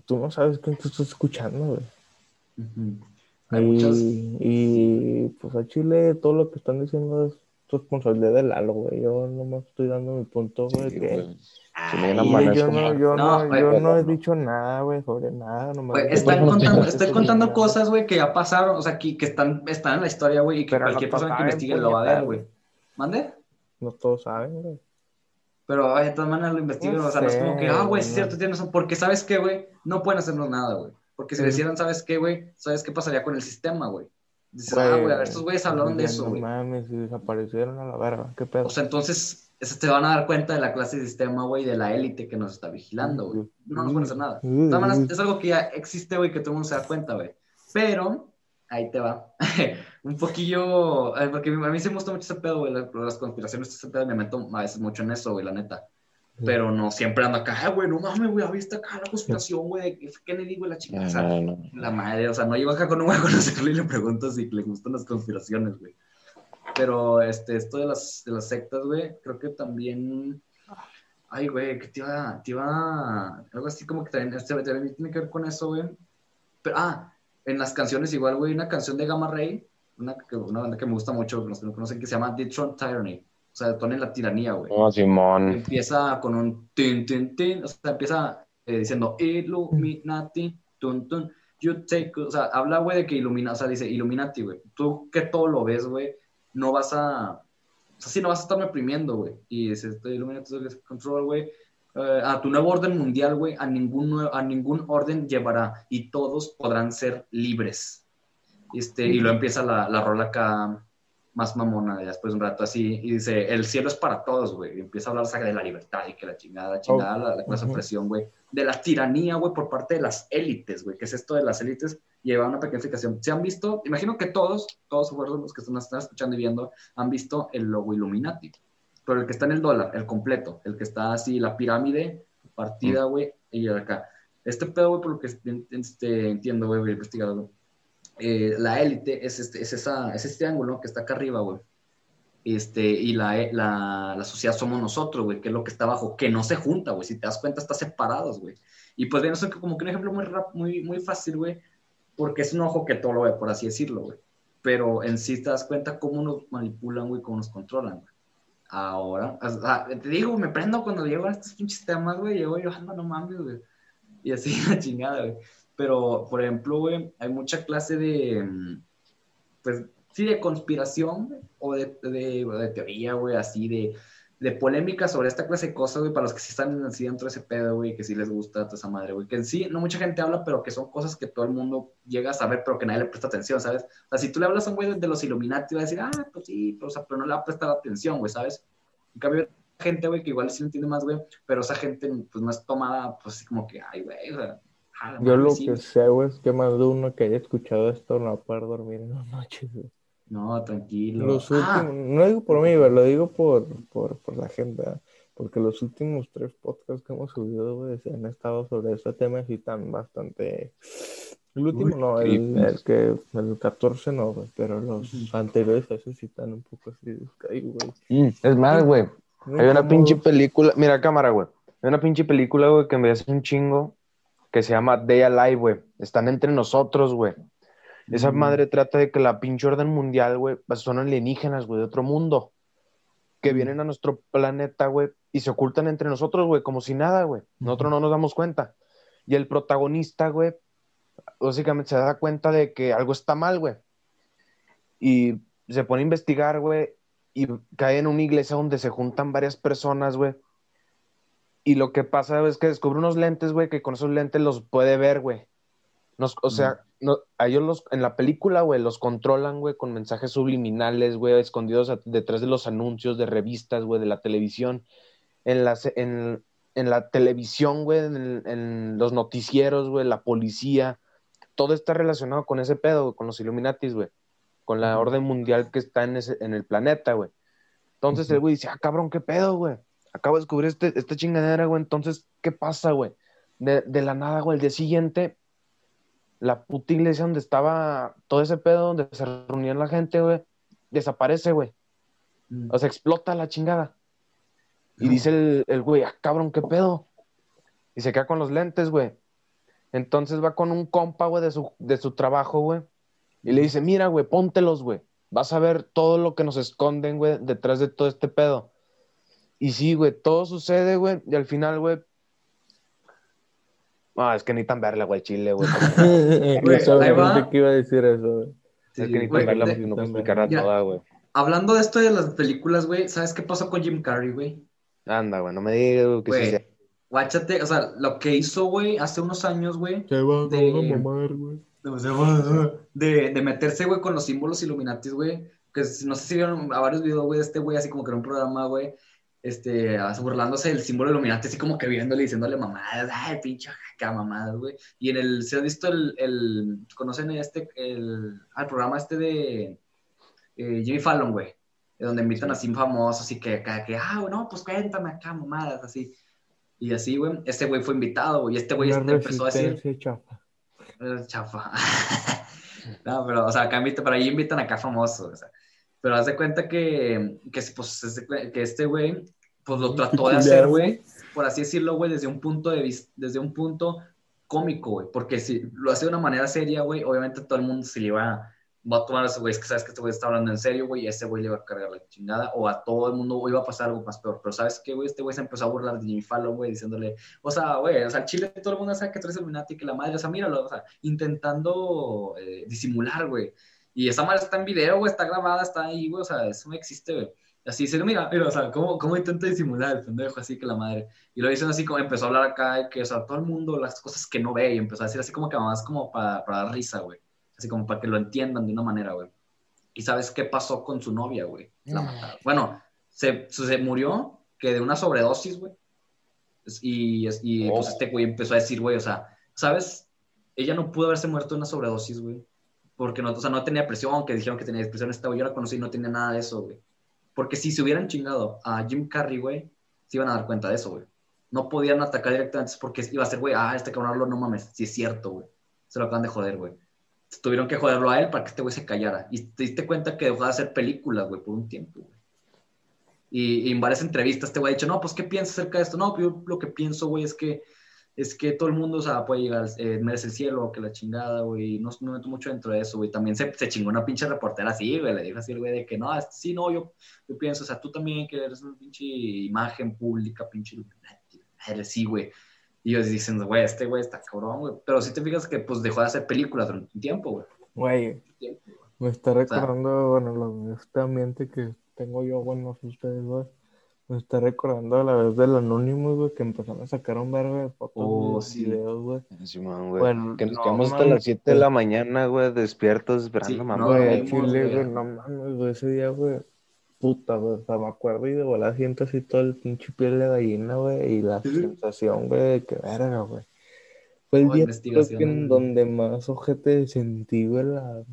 tú no sabes quién te estás escuchando, güey. Hay Y, muchas... y, pues a Chile todo lo que están diciendo es responsabilidad del Lalo, güey. Yo nomás estoy dando mi punto, güey. Sí, que... güey. Si me Ay, yo no, yo No, yo no he dicho nada, güey, sobre nada. Nomás Güey, están Pues, contando, estoy contando cosas, güey, que ya pasaron, o sea, que, que están, están en la historia, güey, y que Pero no cualquier persona que investigue lo va a ver, güey. ¿Mande? No todos saben, güey. Pero ay, de todas maneras lo investigan, No o sea, no es como que, sé, ah, güey, es cierto, tienes razón, porque ¿sabes qué, güey? No pueden hacernos nada, güey. Porque si le hicieran, ¿sabes qué, güey? ¿Sabes qué pasaría con el sistema, güey? Dices, Güey, ah, güey, a ver, estos güeyes hablaron de eso, No güey. mames, y desaparecieron a la verga. ¿Qué pedo? O sea, entonces, te van a dar cuenta de la clase de sistema, güey, de la élite que nos está vigilando, güey. No nos pueden hacer nada. Es algo que ya existe, güey, que todo el mundo se da cuenta, güey. Pero, ahí te va. un poquillo, eh, porque a mí sí me gusta mucho ese pedo, güey, la- las conspiraciones, ese pedo, me meto a veces mucho en eso, güey, la neta. Pero no siempre ando acá, "Ah, güey, no mames, güey, ¿viste acá la conspiración, güey? Kennedy, güey, la chica. O sea, No, no, no. la madre, o sea, no llego acá con un güey a conocerlo y le pregunto si le gustan las conspiraciones, güey. Pero este, esto de las, de las sectas, güey, creo que también. Ay, güey, que te iba, te iba. Algo así como que también, este, también tiene que ver con eso, güey. Pero, ah, en las canciones, igual, güey, una canción de Gamma Ray, una, una banda que me gusta mucho, los que no conocen, que se llama The Throne Tyranny. O sea, Tony en la tiranía, güey. No, Simón. empieza con un tin, tin, tin, o sea, empieza eh, diciendo Illuminati, tun, tun, you take, o sea, habla, güey, de que ilumina, o sea, dice Illuminati, güey, tú que todo lo ves, güey, no vas a, o sea, sí, no vas a estar reprimiendo, güey, y dice, este Illuminati control, güey, eh, a tu nuevo orden mundial, güey, a ningún, a ningún orden llevará, y todos podrán ser libres, este, y luego empieza la, la rola acá, más mamona ya después de un rato así y dice el cielo es para todos güey y empieza a hablar saca de la libertad y que la chingada chingada la, la clase de ujú. opresión güey. De la tiranía güey por parte de las élites güey que es esto de las élites lleva una pequeña explicación. Se han visto imagino que todos todos los que están, están escuchando y viendo han visto el logo Illuminati. Pero el que está en el dólar el completo el que está así la pirámide partida güey y acá. Este pedo güey por lo que este, entiendo güey güey eh, la élite es, este, es, esa, es este ángulo que está acá arriba, güey. Este, y la, la, la sociedad somos nosotros, güey, que es lo que está abajo, que no se junta, güey. Si te das cuenta, está separados, güey. Y pues, bien, eso es como que un ejemplo muy, rap, muy, muy fácil, güey, porque es un ojo que todo lo ve, por así decirlo, güey. pero en sí te das cuenta cómo nos manipulan, güey, cómo nos controlan, güey. Ahora, o sea, te digo, me prendo cuando llego a estos pinches temas, güey, llego yo, ando, no mames, güey. Y así, la chingada, güey. Pero, por ejemplo, güey, hay mucha clase de, mm, pues, sí, de conspiración, o de, de, teoría, güey, así, de, de polémica sobre esta clase de cosas, güey, para los que sí están así dentro de ese pedo, güey, que sí les gusta toda esa madre, güey, que en sí no mucha gente habla, pero que son cosas que todo el mundo llega a saber, pero que nadie le presta atención, ¿sabes? O sea, si tú le hablas a un güey de los Illuminati, va a decir, ah, pues sí, pero, o sea, pero no le va a prestar atención, güey, ¿sabes? En cambio, gente, güey, que igual sí lo entiende más, güey, pero esa gente, pues, no es tomada, pues, así como que, ay, güey, o sea, Yo madre, lo sí, que sé, güey, es que más de uno que haya escuchado esto no va a poder dormir en la noche, güey. No, tranquilo. Los Ah, últimos, no digo por mí, güey, lo digo por, por, por la gente, porque los últimos tres podcasts que hemos subido, güey, se han estado sobre este tema y están bastante... El último no, el, el que, el 14 no, güey, pero los anteriores a sí están un poco así, güey. Mm, es más, güey. Hay una pinche película, mira cámara, güey. Hay una pinche película, güey, que me hace un chingo, que se llama Day Alive, güey. Están entre nosotros, güey. Esa Mm. madre trata de que la pinche orden mundial, güey, pues, son alienígenas, güey, de otro mundo. Que Mm. vienen a nuestro planeta, güey, y se ocultan entre nosotros, güey, como si nada, güey. Nosotros no nos damos cuenta. Y el protagonista, güey, básicamente se da cuenta de que algo está mal, güey. Y se pone a investigar, güey, y cae en una iglesia donde se juntan varias personas, güey. Y lo que pasa es que descubre unos lentes, güey, que con esos lentes los puede ver, güey. Nos- o sea, no, a ellos los, en la película, güey, los controlan, güey, con mensajes subliminales, güey, escondidos a- detrás de los anuncios de revistas, güey, de la televisión. En, las, en, en la televisión, güey, en, en los noticieros, güey, la policía. Todo está relacionado con ese pedo, güey, con los Illuminatis, güey. Con la orden mundial que está en, ese, en el planeta, güey. Entonces el güey dice, ah, cabrón, ¿qué pedo, güey? Acabo de descubrir este, esta chingadera, güey. Entonces, ¿qué pasa, güey? De, de la nada, güey, el día siguiente, la puta iglesia donde estaba todo ese pedo, donde se reunían la gente, güey, desaparece, güey. mm, O sea, explota la chingada. Y dice el, el güey, ah, cabrón, ¿qué pedo? Y se queda con los lentes, güey. Entonces va con un compa, güey, de su, de su trabajo, güey. Y le dice, mira, güey, póntelos, güey. Vas a ver todo lo que nos esconden, güey, detrás de todo este pedo. Y sí, güey, todo sucede, güey. Y al final, güey. Ah, es que ni tan verla, güey, Chile, güey. Pensé que iba a decir eso, güey. sí, es que ni güey, tan verla de- porque no puedo explicarla mira. toda, güey. Hablando de esto de las películas, güey, ¿sabes qué pasó con Jim Carrey, güey? Anda, güey, no me digas que sí Güey, sea. guáchate, o sea, lo que hizo, güey, hace unos años, güey, Se va De- a mamar, güey. de, de meterse, güey, con los símbolos Illuminatis, güey, que no sé si vieron a varios videos, güey, de este güey, así como que era un programa, güey, este, burlándose del símbolo Illuminati, así como que viéndole, diciéndole mamadas, ay, pinche acá mamadas, güey, y en el, ¿se ha visto el, el conocen este, el, al programa este de eh, Jimmy Fallon, güey, de donde invitan así famosos y que acá, que, ah, no, pues cuéntame acá mamadas, así, y así, güey, este güey fue invitado, güey, y este güey este empezó a decir, chafa. es chafa. no, pero, o sea, acá invitan, pero ahí invitan acá famosos, o sea. Pero haz de cuenta que, que, pues, cuen- que este güey, pues lo trató de hacer, güey, por así decirlo, güey, desde un punto de vista, desde un punto cómico, güey, porque si lo hace de una manera seria, güey, obviamente todo el mundo se le va, va a tomar a ese güey, es que sabes que este güey está hablando en serio, güey, y a ese güey le va a cargar la chingada, o a todo el mundo iba a pasar algo más peor, pero sabes qué, güey, este güey se empezó a burlar de Jimmy Fallon, güey, diciéndole, o sea, güey, o sea, en Chile todo el mundo sabe que traes Illuminati, que la madre, o sea, míralo, o sea, intentando eh, disimular, güey. Y esa madre está en video, güey, está grabada, está ahí, güey, o sea, eso no existe, güey. Así dice, mira, mira, o sea, ¿cómo, cómo intenta disimular el pendejo así que la madre? Y lo dicen así como empezó a hablar acá, que, o sea, todo el mundo, las cosas que no ve, y empezó a decir así como que más como para, para dar risa, güey. Así como para que lo entiendan de una manera, güey. ¿Y sabes qué pasó con su novia, güey? La mataron. Bueno, se, se murió que de una sobredosis, güey. Y, y pues Oh. este güey empezó a decir, güey, o sea, ¿sabes? Ella no pudo haberse muerto de una sobredosis, güey. Porque no, o sea, no tenía presión, que dijeron que tenía depresión esta güey. Yo la conocí y no tenía nada de eso, güey. Porque si se hubieran chingado a Jim Carrey, güey, se iban a dar cuenta de eso, güey. No podían atacar directamente porque iba a ser, güey, ah, este cabrón no mames, sí es cierto, güey. Se lo acaban de joder, güey. Tuvieron que joderlo a él para que este güey se callara. Y te diste cuenta que dejó de hacer películas, güey, por un tiempo, güey. Y, y en varias entrevistas este güey ha dicho, no, pues, ¿qué piensas acerca de esto? No, yo lo que pienso, güey, es que es que todo el mundo, o sea, puede llegar, eh, merece el cielo, que la chingada, güey, no, no me meto mucho dentro de eso, güey, también se, se chingó una pinche reportera así, güey, le dijo así, güey, de que no, sí, no, yo, yo pienso, o sea, tú también que eres una pinche imagen pública, pinche, eres sí, güey, y ellos dicen, güey, este güey está cabrón, güey, pero si te fijas que, pues, dejó de hacer películas durante un tiempo, güey. Güey, me está recordando, bueno, lo, este ambiente que tengo yo, bueno, no sé ustedes, güey. Me está recordando a la vez del Anonymous, güey, que empezaron a sacar un verbo de fotos Oh, y sí. videos, güey. Bueno, que nos no quedamos hasta las 7 de la mañana, güey, despiertos esperando Sí, mamá. no, Güey, Chile, güey. güey, no mames, güey, ese día, güey, puta, güey, o sea, me acuerdo y de volar siento así todo el pinche piel de gallina, güey, y la Sí. sensación, güey, de que verga, güey. Fue el Oh, día creo que investigaciones, en donde más ojete sentí, güey, la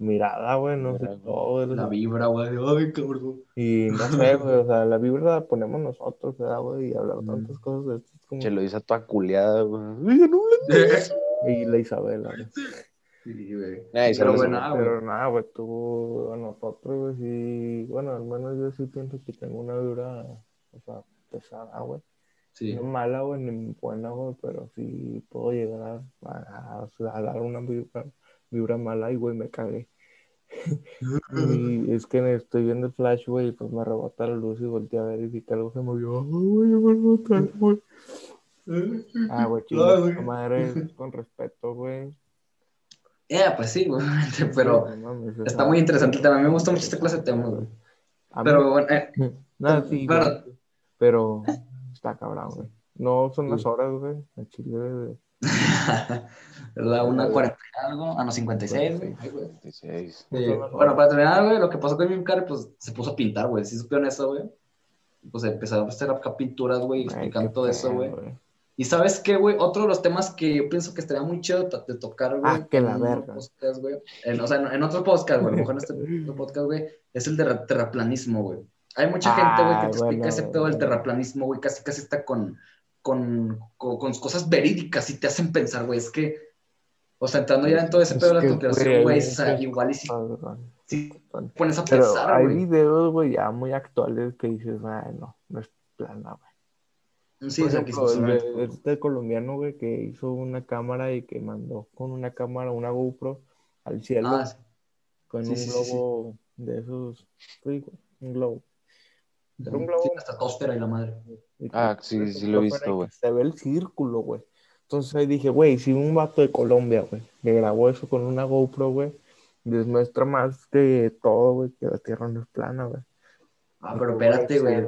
mirada, güey, no sé, todo, La vibra, güey, ay, cabrón. y no sé, güey, o sea, la vibra la ponemos nosotros, ¿verdad, güey? Y hablar tantas cosas de esto es como... Se lo hizo toda culeada, güey. Y la Isabela, güey. Sí, güey. Ay, Pero bueno, lo- ah, güey. Pero nada, güey, tú, a nosotros, güey, sí, bueno, al menos yo sí pienso que tengo una vibra, o sea, pesada, güey. Sí. No mala, güey, ni buena, güey, pero sí puedo llegar a, a- a dar una vibra, vibra mala y, güey, me cagué. Y es que estoy viendo el flash, güey, y pues me rebota la luz y volteé a ver y vi que algo se movió. Ay, güey, me güey. Ah, güey, madre, con respeto, güey. Eh, pues sí, güey, pero No está muy interesante el tema. A mí me gusta mucho esta clase de temas, güey. Pero bueno, eh, Nada, sí, pero- güey, pero está cabrón, güey. No son las horas, güey. Chile, güey. ¿verdad? Una 40 y algo, a no 56, güey. 16. No Sí, son las Bueno, horas. para terminar, güey, lo que pasó con Jim Carrey, pues se puso a pintar, güey. Si supieron eso, güey. Pues empezaron a hacer acá pinturas, güey, explicando todo eso, güey. Y sabes qué, güey, otro de los temas que yo pienso que estaría muy chido de, tocar, güey. Ah, que la verga. podcast, güey. En- o sea, en, en otro podcast, güey, a lo mejor en este podcast, güey, es el de ra- terraplanismo, güey. Hay mucha gente, güey, que te Ah, explica ese pedo del terraplanismo, güey, casi casi está con, con, con, con cosas verídicas y te hacen pensar, güey, es que, o sea, entrando ya en todo ese Es pedo de la conspiración, güey, igual y si, pones a Pero pensar, hay videos, güey, ya muy actuales que dices, ay, no, no es plana, güey. Sí, Por ejemplo, el este colombiano, güey, que hizo una cámara y que mandó con una cámara, una GoPro al cielo Ah, sí. con sí, un sí, globo de esos, un globo. Era un globo. la estratosfera y la madre. Ah, sí, sí lo he visto, güey. Se ve el círculo, güey. Entonces ahí dije, güey, si un vato de Colombia, güey, que grabó eso con una GoPro, güey, les muestra más que todo, güey, que la Tierra no es plana, güey. Ah, pero espérate, güey.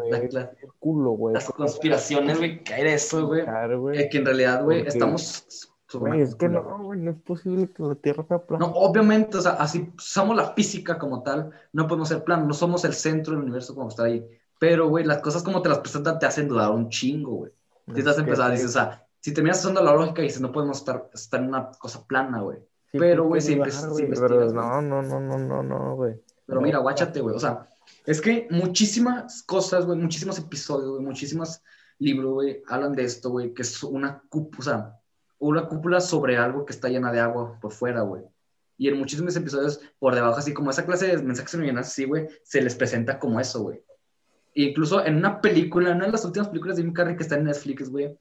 güey. las conspiraciones, güey, caer eso, güey. Claro, güey. Eh, que en realidad, güey, estamos una es que no, güey. no es posible que la Tierra sea plana. No, obviamente, o sea, así usamos la física como tal, no podemos ser plano, no somos el centro del universo como está ahí. Pero, güey, las cosas como te las presentan te hacen dudar un chingo, güey. Si te has empezado, dices, o sea, si terminas usando la lógica y dices, no podemos estar, estar en una cosa plana, güey. sí pero, güey, si empiezas- si investigas, no, no, no, no, no, no, güey. Pero No, mira, guáchate, güey. O sea, es que muchísimas cosas, güey, muchísimos episodios, güey, muchísimos libros, güey, hablan de esto, güey, que es una cúpula, o sea, una cúpula sobre algo que está llena de agua por fuera, güey. Y en muchísimos episodios, por debajo, así como esa clase de mensajes subliminales, así, güey, se les presenta como eso, güey. Incluso en una película, en una de las últimas películas de Jim Carrey que está en Netflix, güey,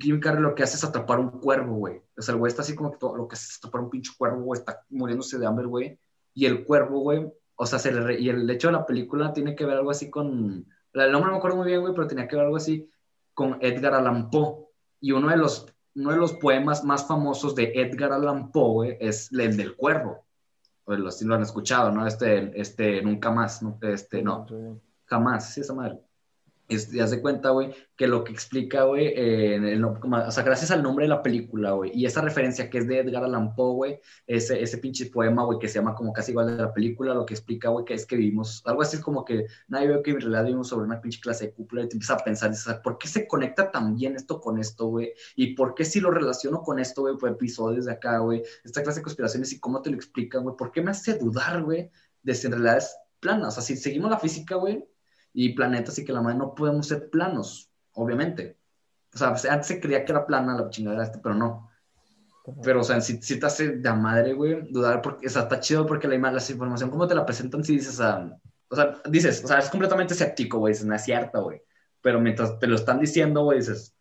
Jim Carrey lo que hace es atrapar un cuervo, güey. O sea, el güey está así como que todo, lo que hace es atrapar un pinche cuervo, güey, está muriéndose de hambre, güey. Y el cuervo, güey, o sea, se le re- y el hecho de la película tiene que ver algo así con, el nombre no me acuerdo muy bien, güey, pero tenía que ver algo así con Edgar Allan Poe. Y uno de los, uno de los poemas más famosos de Edgar Allan Poe, güey, es el del cuervo. Pues lo, si lo han escuchado, ¿no? Este, este, nunca más, ¿no? Este, no, jamás, sí, esa madre. Es, ya se cuenta, güey, que lo que explica, güey, eh, o sea, gracias al nombre de la película, güey, y esa referencia que es de Edgar Allan Poe, güey, ese, ese pinche poema, güey, que se llama como casi igual de la película, lo que explica, güey, que es que vivimos, algo así como que nadie ve que en realidad vivimos sobre una pinche clase de cúpula y te empiezas a pensar, dices, ¿por qué se conecta tan bien esto con esto, güey? ¿Y por qué si lo relaciono con esto, güey, por episodios de acá, güey? Esta clase de conspiraciones y cómo te lo explican, güey, ¿por qué me hace dudar, güey, de si en realidad es plana? O sea, si seguimos la física, güey, y planetas y que la madre no podemos ser planos, obviamente. O sea, pues, antes se creía que era plana la chingadera este, pero no. Pero, o sea, si, si te hace de madre, güey, dudar, porque, o sea, está chido porque la, la información, como te la presentan, si dices, ah, o sea, dices, o sea, es completamente escéptico, güey, es cierta, güey. Pero mientras te lo están diciendo, güey, dices,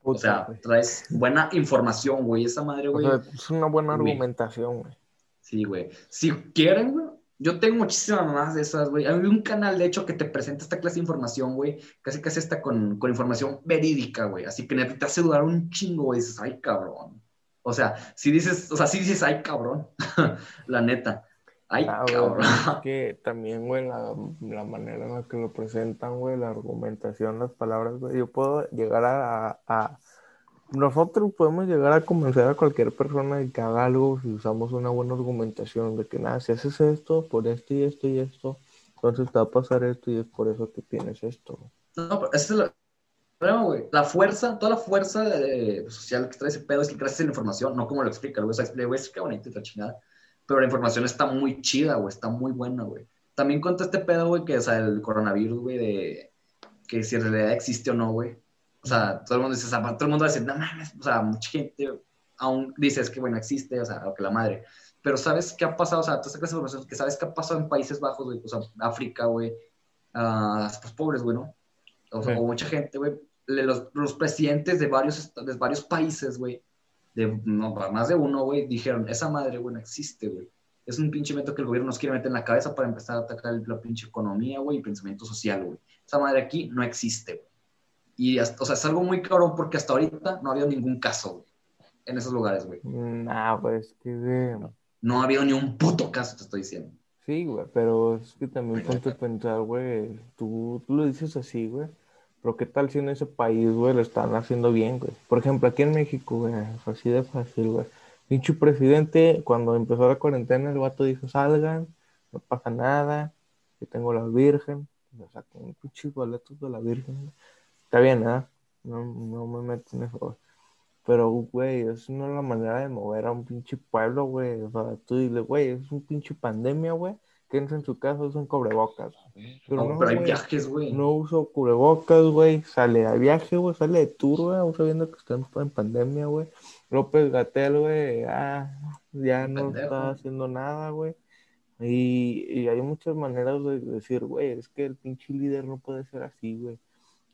O sea, traes buena información, güey. Esa madre, güey. O sea, es una buena Güey. argumentación, güey. Sí, güey. Si quieren, güey. Yo tengo muchísimas más de esas, güey. Hay un canal, de hecho, que te presenta esta clase de información, güey. Casi casi está con, con información verídica, güey. Así que te hace dudar un chingo, güey. Dices, ay, cabrón. O sea, si dices, o sea, si dices, ay, cabrón. la neta. Ay, Ah, güey, cabrón. es que también, güey, la, la manera en la que lo presentan, güey, la argumentación, las palabras, güey, yo puedo llegar a, a- Nosotros podemos llegar a convencer a cualquier persona de que haga algo si usamos una buena argumentación, de que nada, si haces esto, por esto y esto y esto, entonces te va a pasar esto y es por eso que tienes esto. No, pero ese es el problema, güey. La fuerza, toda la fuerza eh, social que trae ese pedo es que gracias a la información, no como lo explica, güey, o el güey es que bonito y chingada. Pero la información está muy chida, güey, está muy buena, güey. También cuenta este pedo, güey, que es el coronavirus, güey, de que si en realidad existe o no, güey. O sea, todo el mundo dice, o sea, todo el mundo va a decir, no mames, o sea, mucha gente aún dice es que, bueno, existe, o sea, que la madre. Pero ¿sabes qué ha pasado? O sea, toda esta clase de información, que ¿sabes qué ha pasado en Países Bajos, güey? O sea, África, güey, ah, pues pobres, güey, ¿no? O, sea, Sí. mucha gente, güey, los, los presidentes de varios, de varios países, güey, de no, más de uno, güey, dijeron, esa madre, güey, no existe, güey. Es un pinche invento que el gobierno nos quiere meter en la cabeza para empezar a atacar la pinche economía, güey, y pensamiento social, güey. Esa madre aquí no existe, güey. Y, hasta- o sea, es algo muy cabrón porque hasta ahorita no ha habido ningún caso, güey, en esos lugares, güey. Nah, pues que, güey, No ha habido ni un puto caso, te estoy diciendo. Sí, güey, pero es que también ponte a pensar, güey, tú, tú lo dices así, güey, pero qué tal si en ese país, güey, lo están haciendo bien, güey. Por ejemplo, aquí en México, güey, así de fácil, güey. Pinche presidente, cuando empezó la cuarentena, el vato dijo, salgan, no pasa nada, yo tengo la Virgen, o sea, con pinches boletos de la Virgen, güey. Está bien, ¿ah? No, no me meto en eso. Pero, güey, es no es la manera de mover a un pinche pueblo, güey. O sea, tú dile, güey, es un pinche pandemia, güey. Quédense en su casa, usan cubrebocas. Pero No, no, pero hay güey. viajes, güey. No uso cubrebocas, güey. Sale a viaje, güey. Sale de tour, güey. Aún sabiendo que están en pandemia, güey. López Gatel, güey. Ah, ya no Pendejo. está haciendo nada, güey. Y, y hay muchas maneras de decir, güey, es que el pinche líder no puede ser así, güey.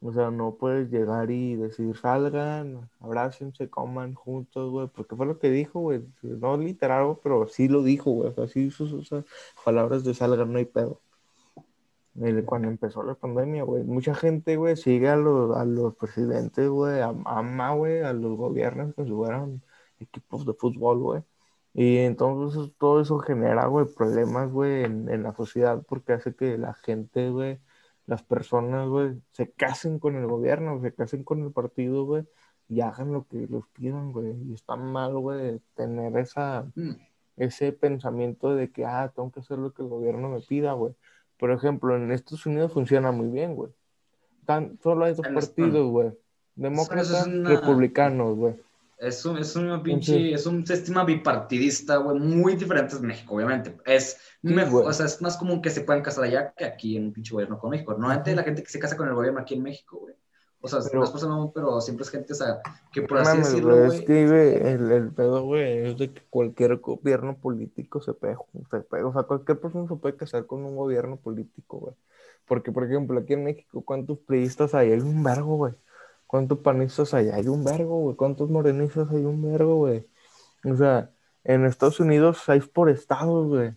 O sea, no puedes llegar y decir, salgan, abrácense, coman juntos, güey, porque fue lo que dijo, güey. No literal, pero sí lo dijo, güey. O sea, sí palabras de salgan, no hay pedo. Cuando empezó la pandemia, güey, mucha gente, güey, sigue a los, a los presidentes, güey, am- ama, güey, a los gobiernos que si fueran equipos de fútbol, güey. Y entonces todo eso genera, güey, problemas, güey, en, en la sociedad porque hace que la gente, güey, las personas, güey, se casen con el gobierno, se casen con el partido, güey, y hagan lo que los pidan, güey. Y está mal, güey, tener esa, Mm. ese pensamiento de que, ah, tengo que hacer lo que el gobierno me pida, güey. Por ejemplo, en Estados Unidos funciona muy bien, güey. Tan, solo hay dos partidos, güey. Demócratas, es una- republicanos, güey. Es un, es un pinche, Entonces- es un sistema bipartidista, güey, muy diferente de México, obviamente. Es Sí, mejor, o sea, es más común que se puedan casar allá que aquí en un pinche gobierno con México. Normalmente la gente que se casa con el gobierno aquí en México, güey. O sea, Pero- no es cosa no, pero siempre es gente, o sea, que por No así mames, decirlo, güey, güey. es que, güey, el, el pedo, güey, es de que cualquier gobierno político se puede, se puede- o sea, cualquier persona se puede casar con un gobierno político, güey. Porque, por ejemplo, aquí en México, ¿cuántos priistas hay? Hay un vergo, güey. ¿Cuántos panistas hay? Hay un vergo, güey. ¿Cuántos morenistas hay? Un vergo, güey. O sea, en Estados Unidos hay por estados, güey.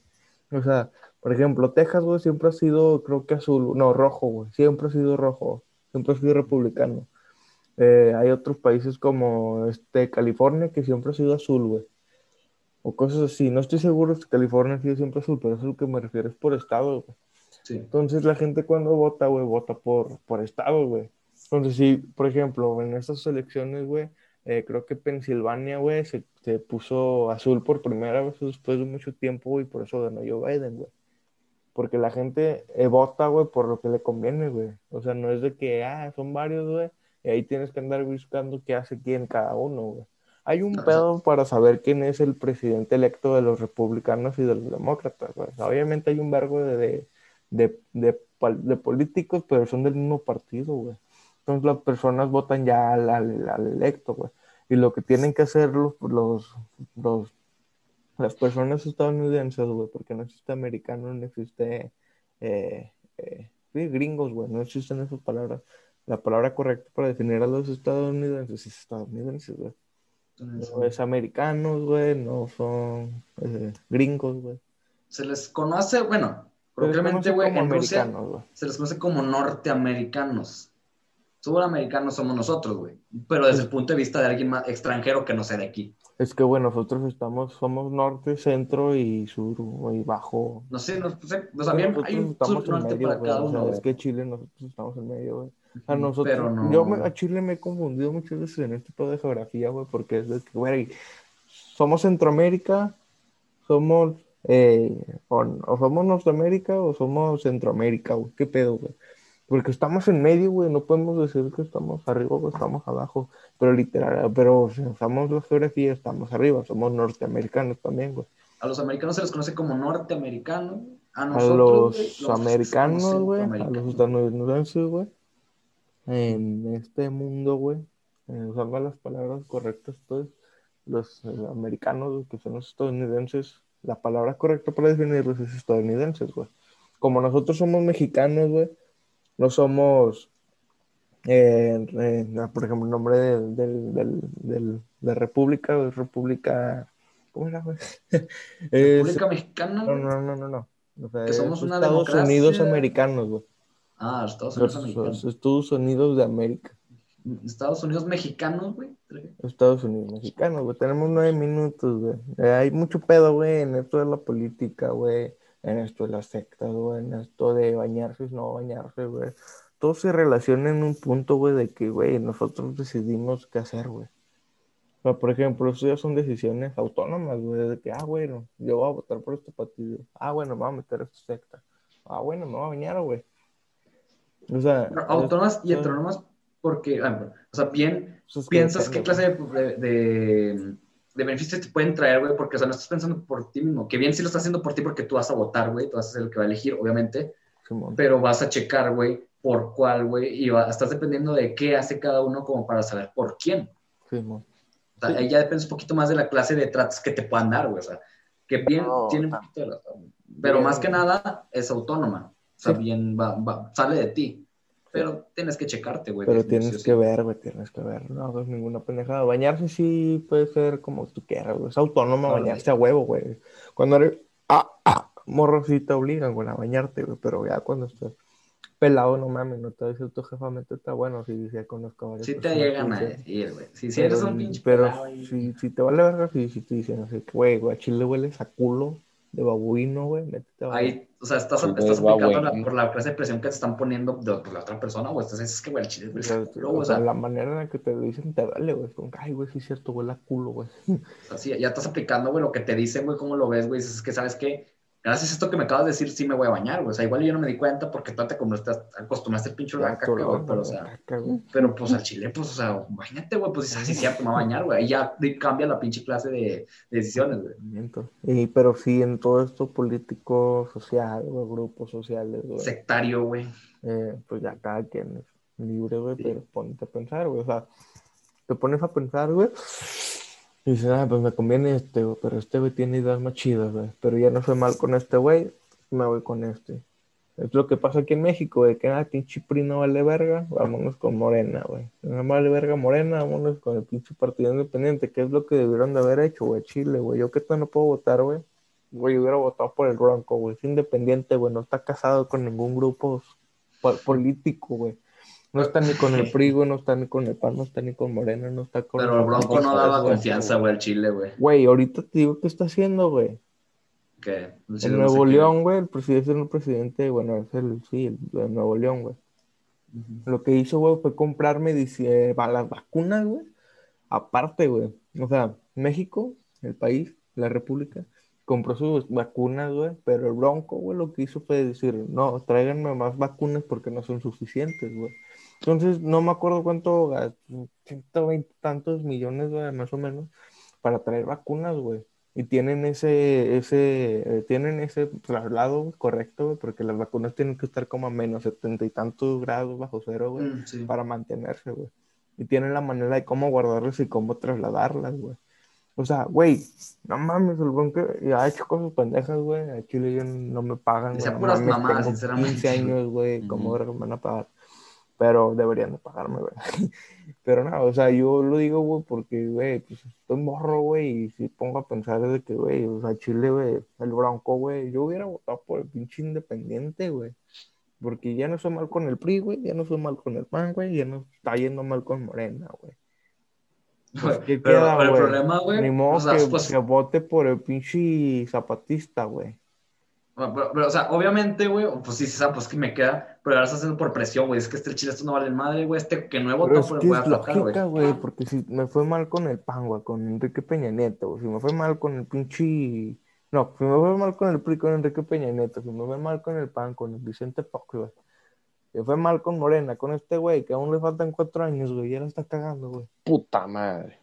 O sea, por ejemplo, Texas, güey, siempre ha sido, creo que azul, no, rojo, güey. Siempre ha sido rojo. Siempre ha sido republicano. Eh, hay otros países como este, California que siempre ha sido azul, güey. O cosas así. No estoy seguro si California ha sido siempre azul, pero eso es lo que me refiero, es por estado, güey. Sí. Entonces la gente cuando vota, güey, vota por, por estado, güey. Entonces, si, por ejemplo, en estas elecciones, güey, eh, creo que Pensilvania, güey, se, se puso azul por primera vez después de mucho tiempo, güey, y por eso ganó Joe Biden, güey. Porque la gente eh, vota, güey, por lo que le conviene, güey. O sea, no es de que, ah, son varios, güey, y ahí tienes que andar buscando qué hace quién cada uno, güey. Hay un pedo para saber quién es el presidente electo de los republicanos y de los demócratas, güey. O sea, obviamente hay un vergo de, de, de, de políticos, pero son del mismo partido, güey. Entonces las personas votan ya al, al, al electo, güey. Y lo que tienen que hacer los, los, los las personas estadounidenses, güey, porque no existe americano, no existe eh, eh, gringos, güey, no existen esas palabras. la palabra correcta para definir a los estadounidenses es estadounidenses, güey. No es americanos, güey, no son eh, gringos, güey. Se les conoce, bueno, conoce güey, en Rusia se les conoce como norteamericanos. Suramericanos somos nosotros, güey. Pero desde el punto de vista de alguien más extranjero que no sea de aquí. Es que, bueno, nosotros estamos, somos norte, centro y sur, y bajo. No sé, no sé, bien, Nosotros hay un estamos sur en norte medio, para cada o sea, uno, es que Chile nosotros estamos en medio, güey. A Ujú, nosotros, Pero no. yo me- a Chile me he confundido muchas veces en este tipo de geografía, güey, porque es de que, güey, somos Centroamérica, somos, eh, o, o somos Norteamérica o somos Centroamérica, güey, qué pedo, güey. Porque estamos en medio, güey, no podemos decir que estamos arriba o estamos abajo, pero literal, pero si usamos la geografía, estamos arriba, somos norteamericanos también, güey. A los americanos se les conoce como norteamericanos. A A nosotros, los güey, los americanos, güey, a los estadounidenses, güey, en este mundo, güey, eh, usando las palabras correctas, pues, los eh, americanos, que son los estadounidenses, la palabra correcta para definirlos es estadounidenses, güey. Como nosotros somos mexicanos, güey, no somos, eh, eh, por ejemplo, el nombre del, del, del, del- de República, República, ¿cómo era, República Mexicana, no, no, no, no, no. O sea, Que somos es una Estados democracia. Unidos americanos, güey. Ah, Estados Unidos los americanos. Estados Unidos de América. Estados Unidos mexicanos, güey. Estados Unidos mexicanos, güey. Tenemos nueve minutos, güey. Eh, hay mucho pedo, güey, en esto de la política, güey. En esto de las sectas, güey. En esto de bañarse y no bañarse, güey. Todo se relaciona en un punto, güey, de que, güey, nosotros decidimos qué hacer, güey. O sea, por ejemplo, eso ya son decisiones autónomas, güey, de que, ah, bueno, yo voy a votar por este partido. Ah, bueno, me voy a meter a esta secta. Ah, bueno, me voy a bañar, güey. O sea, Pero Autónomas y heterónomas porque, ah, o sea, bien, eso es piensas qué clase de, de, de- beneficios te pueden traer, güey, porque, o sea, no estás pensando por ti mismo, que bien sí lo estás haciendo por ti porque tú vas a votar, güey, tú vas a ser el que va a elegir, obviamente, pero vas a checar, güey, por cuál, güey, y va- estás dependiendo de qué hace cada uno como para saber por quién. Simón. O sea, ahí ya depende un poquito más de la clase de tratos que te puedan dar, güey, o sea, que bien No, tiene un poquito de razón. Pero bien. más que nada es autónoma, o sea, Sí. bien va, va- sale de ti, pero tienes que checarte, güey. Pero tienes sí. que ver, güey, tienes que ver. No hagas ninguna pendejada. Bañarse sí puede ser como tú quieras, güey. Es autónomo No, bañarse a huevo, güey. Cuando eres ah, ah, morro sí te obligan, güey, a bañarte, güey. Pero ya cuando estás pelado, no mames, no te decir tu jefa, métete bueno. Sí, sí, conozco a varias Sí te llegan a decir, güey. Si, si eres un pinche Pero si, si te vale verga, sí, sí te dicen así güey, güey, a chile hueles a culo de babuino, güey, métete a ahí, o sea, estás, estás aplicando güey. la- por la clase de presión que te están poniendo de, por la otra persona, güey. Entonces es que, güey, el chile, O güey, culo, o güey, o sea, la manera en la que te lo dicen te duele, güey. Como, ay, güey, sí es cierto, huele a culo, güey. o sea, sí, ya estás aplicando, güey, lo que te dicen, güey, cómo lo ves, güey. Dices, es que, ¿sabes qué? Gracias a esto que me acabas de decir, sí me voy a bañar, güey. O sea, igual yo no me di cuenta porque tú te acostumbraste, el pinche Ya, caca, güey. Pero, o sea, pero pues al chile, pues, o sea, bañate, güey. Pues ah, sí, me voy a bañar, güey. Ahí ya cambia la pinche clase de, de decisiones, güey. Y, pero sí, en todo esto político, social, güey, grupos sociales, güey, Sectario, güey. eh, pues ya cada quien es libre, güey, Sí. pero ponte a pensar, güey, o sea, te pones a pensar, güey, y dices, ah, pues me conviene este, güey, pero este, güey, tiene ideas más chidas, güey, pero ya no soy mal con este, güey, me voy con este. Es lo que pasa aquí en México, güey, que ah, pinche PRI no vale verga, vámonos con Morena, güey. No vale verga Morena, vámonos con el pinche partido independiente, que es lo que debieron de haber hecho, güey, Chile, güey. Yo que tal no puedo votar, güey. Güey, hubiera votado por el Bronco, güey. Es independiente, güey. No está casado con ningún grupo po- político, güey. No está ni con el PRI, güey. No está ni con el PAN, no está ni con Morena, no está con... Pero el Bronco no daba confianza, güey, al chile, güey. Güey, ahorita te digo qué está haciendo, güey. En chile no Nuevo sé qué- León, güey, el presidente es el presidente, bueno, es el, sí, el de Nuevo León, güey. Lo que hizo, güey, fue comprar medici- eh, las vacunas, güey. Aparte, güey. O sea, México, el país, la república, compró sus vacunas, güey. Pero el Bronco, güey, lo que hizo fue decir, no, tráiganme más vacunas porque no son suficientes, güey. Entonces, no me acuerdo cuánto, ga- 120 tantos millones, güey, más o menos, para traer vacunas, güey. Y tienen ese, ese, eh, tienen ese traslado güey, correcto, güey, porque las vacunas tienen que estar como a menos setenta y tantos grados bajo cero, güey, Mm, sí. para mantenerse, güey. Y tienen la manera de cómo guardarlas y cómo trasladarlas, güey. O sea, güey, no mames, el bronco ya ha hecho cosas pendejas, güey. A Chile yo no me pagan, güey. No mames, mamadas, tengo sinceramente. 15 años, güey, ¿cómo me van a pagar? Pero deberían de pagarme, güey. Pero no, o sea, yo lo digo, güey, porque, güey, pues estoy morro, güey, y si pongo a pensar de que, güey, o sea, Chile, güey, el Bronco, güey, yo hubiera votado por el pinche independiente, güey. Porque ya no soy mal con el PRI, güey, ya no soy mal con el PAN, güey, ya no está yendo mal con Morena, güey. Pues, ¿qué Pero, queda, pero el problema, güey. Ni modo o sea, que, pues, que vote por el pinche zapatista, güey. Pero, pero, o sea, obviamente, güey, pues sí, sí, pues que me queda, pero ahora estás haciendo por presión, güey. Es que este chile esto no vale madre, güey. Este que no he Pero votado es por que voy a güey. lógica, güey, porque si me fue mal con el PAN, güey, con Enrique Peña Nieto, güey, si me fue mal con el pinche... No, si me fue mal con el PRI, con Enrique Peña Nieto, si me fue mal con el PAN, con el Vicente Fox, güey. Si fue mal con Morena, con este güey, que aún le faltan cuatro años, güey, ya la está cagando, güey. Puta madre.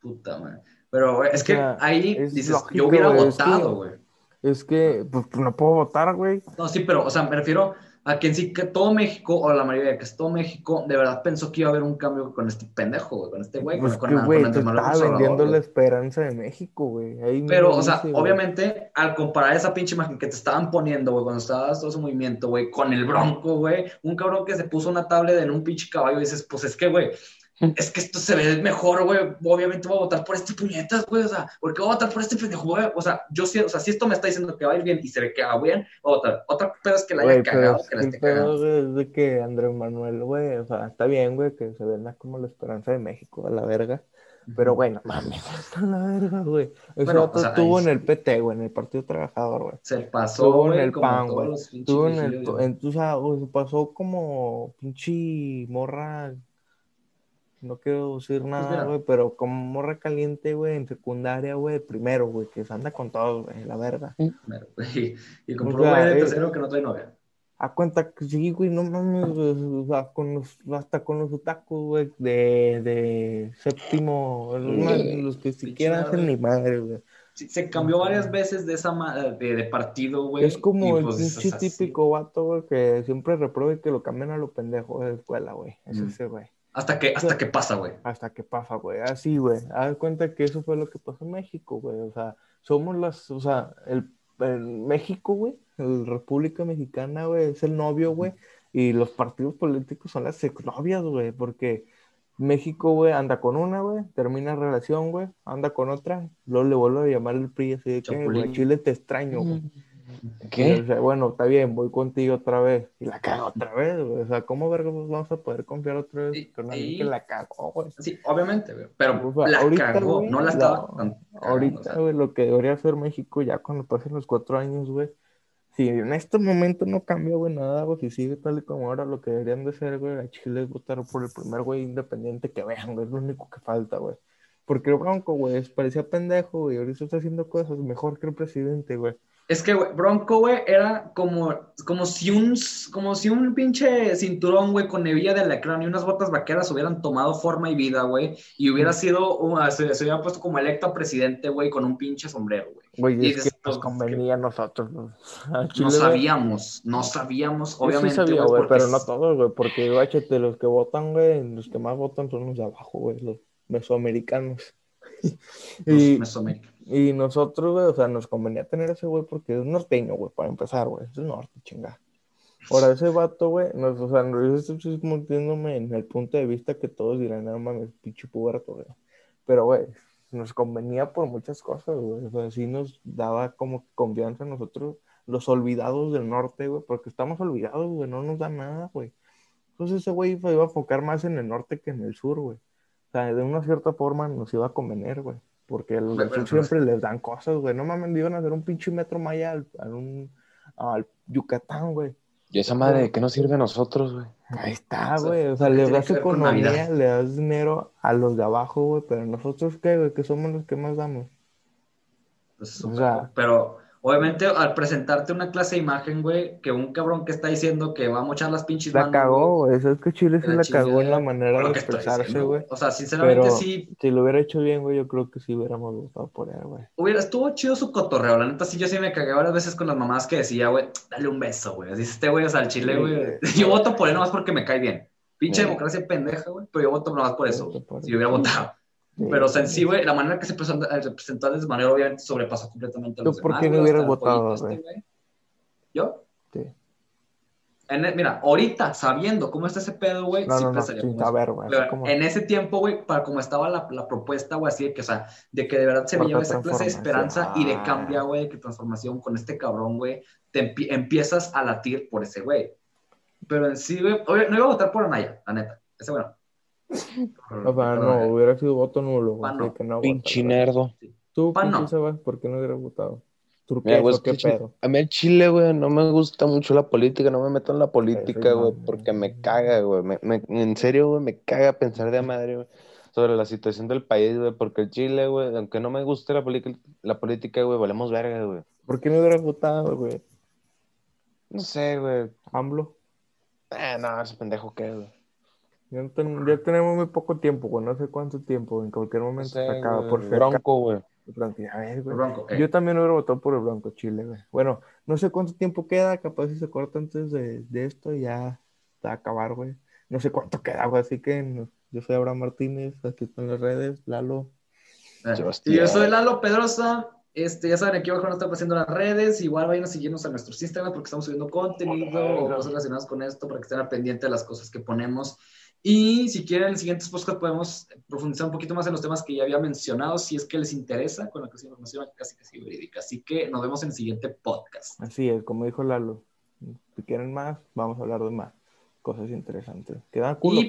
Puta, madre. Pero, güey, es O que sea, ahí es dices, lógico, yo hubiera güey, votado, güey. Es que, pues, no puedo votar, güey. No, sí, pero, o sea, me refiero a que en sí, que todo México, o la mayoría, que es todo México, de verdad pensó que iba a haber un cambio con este pendejo, güey, con este güey, Pues con, que, con, güey, con te Manuel estaba vendiendo la esperanza de México, güey. Ahí Pero, o sea, güey. obviamente, al comparar esa pinche imagen que te estaban poniendo, güey, cuando estabas todo ese movimiento, güey, con el bronco, güey, un cabrón que se puso una tablet en un pinche caballo y dices, pues es que, güey, es que esto se ve mejor, güey, obviamente voy a votar por este puñetas, güey, o sea, ¿por qué voy a votar por este pendejo, güey? O sea, yo sí, o sea, si esto me está diciendo que va a ir bien y se ve que va bien, voy a votar. Otra pedo es que la haya cagado, que la esté cagando. es de que Andrés Manuel, güey, o sea, está bien, güey, que se venda como la esperanza de México, a la verga. Pero, güey, no mames, a la verga, güey. Ese Bueno, vato o sea, estuvo ahí en el PT, güey, en el Partido Trabajador, güey. Se pasó, Estuvo en el PAN, güey. Estuvo en el, en, o sea, güey, se pasó como pinche morra, no quiero decir nada, mira. güey, pero como morra caliente, güey, en secundaria, güey, primero, güey, que se anda con todo, güey, la verga. Güey. Y compró güey de tercero que no trae novia. A cuenta que sí, güey, no mames, o sea, con los, hasta con los otakus, güey, de, de séptimo, los, más- los que siquiera hacen ni madre, güey. Sí, se cambió varias veces de esa de, de partido, güey. Es como el pues, típico vato, güey, que siempre reprueba y que lo cambian a lo pendejo de la escuela, güey. Es Mm. ese, güey. Hasta que, hasta que pasa, güey. Hasta que pasa, güey. Así, güey. Haz cuenta que eso fue lo que pasó en México, güey. O sea, somos las, o sea, el, el México, güey, el República Mexicana, güey, es el novio, güey. Y los partidos políticos son las exnovias, güey, porque México, güey, anda con una, güey, termina relación, güey, anda con otra, luego le vuelve a llamar el PRI así de que, güey, Chile te extraño, güey. ¿Qué? o sea, bueno, está bien, voy contigo otra vez. Y la cago otra vez, güey. O sea, ¿cómo verga vamos a poder confiar otra vez Y- con alguien y- que la cagó, güey? Sí, obviamente, güey. Pero O sea, la ahorita, cagó, güey, no la estaba tan cagando, o Ahorita, sea. güey, lo que debería hacer México ya cuando pasen los cuatro años, güey. Si en este momento no cambia, güey, nada, güey, si sigue tal y como ahora, lo que deberían de hacer, güey, a Chile es votar por el primer güey independiente que vean, güey, es lo único que falta, güey. Porque el Bronco, güey, parecía pendejo, güey, ahorita está haciendo cosas mejor que el presidente, güey. Es que, güey, Bronco, güey, era como, como si un, como si un pinche cinturón, güey, con hebilla de alacrán y unas botas vaqueras hubieran tomado forma y vida, güey, y hubiera sido, un- se, se hubiera puesto como electo presidente, güey, con un pinche sombrero, güey. Güey, Y es que nos convenía a nosotros, güey. A Chile, No sabíamos, no sabíamos, Yo obviamente, sí sabía, güey, porque pero no todos, güey, porque, guáchate, los que votan, güey, los que más votan son los de abajo, güey, los mesoamericanos. los y, Mesoamérica. Y nosotros, güey, o sea, nos convenía tener ese güey porque es norteño, güey, para empezar, güey, es el norte, chinga. Ahora, ese vato, güey, nos, o sea, yo estoy metiéndome en el punto de vista que todos dirán, no mames, pinche puberto, güey. Pero, güey, nos convenía por muchas cosas, güey. O sea, sí nos daba como confianza a nosotros, los olvidados del norte, güey, porque estamos olvidados, güey, no nos da nada, güey. Entonces ese güey iba a enfocar más en el norte que en el sur, güey. O sea, de una cierta forma nos iba a convenir, güey. Porque los del sur siempre les dan cosas, güey. No mames, iban a hacer un pinche metro maya al, al, un- al Yucatán, güey. ¿Y esa madre de qué nos sirve a nosotros, güey? Ahí está, O sea, güey. O sea, ¿qué le das economía, le das dinero a los de abajo, güey. Pero nosotros, ¿qué, güey? Que somos los que más damos. Pues, O sea- pero obviamente al presentarte una clase de imagen, güey, que un cabrón que está diciendo que va a mochar las pinches La manos, cagó, güey. Eso es que Chile sí la la cagó en la manera de expresarse, güey. O sea, sinceramente Pero sí, si lo hubiera hecho bien, güey, yo creo que sí hubiéramos votado por él, güey. hubiera, estuvo chido su cotorreo, la neta sí, yo sí me cagué varias veces con las mamás que decía, güey, dale un beso, güey, así este güey, o sea, al chile, güey, yo voto por él nomás porque me cae bien, pinche democracia pendeja, güey, pero yo voto nomás por eso, por si él. hubiera votado. Pero o sea, en sí, güey, la manera que se presentó, eh, representó de manera obviamente sobrepasó completamente a ¿Tú los por demás, qué no hubieras el votado, este. ¿Yo? Sí. en e- mira, ahorita, sabiendo cómo está ese pedo, güey, No, sí no, no, pensaría como eso. saber, güey. como- en ese tiempo, güey, para como estaba la, la propuesta, güey, así de que, o sea, de que de verdad se veía esa clase de esperanza y de transformación. cambia, güey, de que transformación con este cabrón, güey, te empie- empiezas a latir por ese güey. Pero en sí, güey, no iba a votar por Anaya, la neta. Ese bueno. O sea, no, hubiera sido voto nulo, así no. que no Pinche nerdo. Tú, no. Sebas, ¿por qué no hubieras votado? Mira, ¿Turquesa güey, qué pedo? a mí el Chile, güey, no me gusta mucho la política, no me meto en la política, güey, porque me caga, güey. Me, me- en serio, güey, me caga pensar de madre, güey, sobre la situación del país, güey, porque el Chile, güey, aunque no me guste la, política- la política, güey, valemos verga, güey. ¿Por qué no hubieras votado, güey? No sé, güey. AMLO. Eh, no, ese pendejo qué, güey. Ya, no ten- ya tenemos muy poco tiempo, güey. No sé cuánto tiempo. En cualquier momento se acaba güey, por. Bronco, güey. Bronco, ya ves, güey. Bronco, eh. Yo también hubiera votado por el Bronco Chile, güey. Bueno, no sé cuánto tiempo queda, capaz si se corta antes de, de esto y ya va a acabar, güey. No sé cuánto queda, güey, así que no- yo soy Abraham Martínez, aquí están las redes, Lalo. Eh. Y yo soy Lalo Pedrosa. Este, ya saben, aquí abajo nos están pasando las redes. Igual vayan a seguirnos a nuestros Instagram porque estamos subiendo contenido o cosas relacionadas con esto para que estén al pendiente de las cosas que ponemos. Y si quieren, en los siguientes podcasts podemos profundizar un poquito más en los temas que ya había mencionado, si es que les interesa, con la que es información casi casi verídica. Así que nos vemos en el siguiente podcast. Así es, como dijo Lalo. Si quieren más, vamos a hablar de más cosas interesantes. Quedan pero-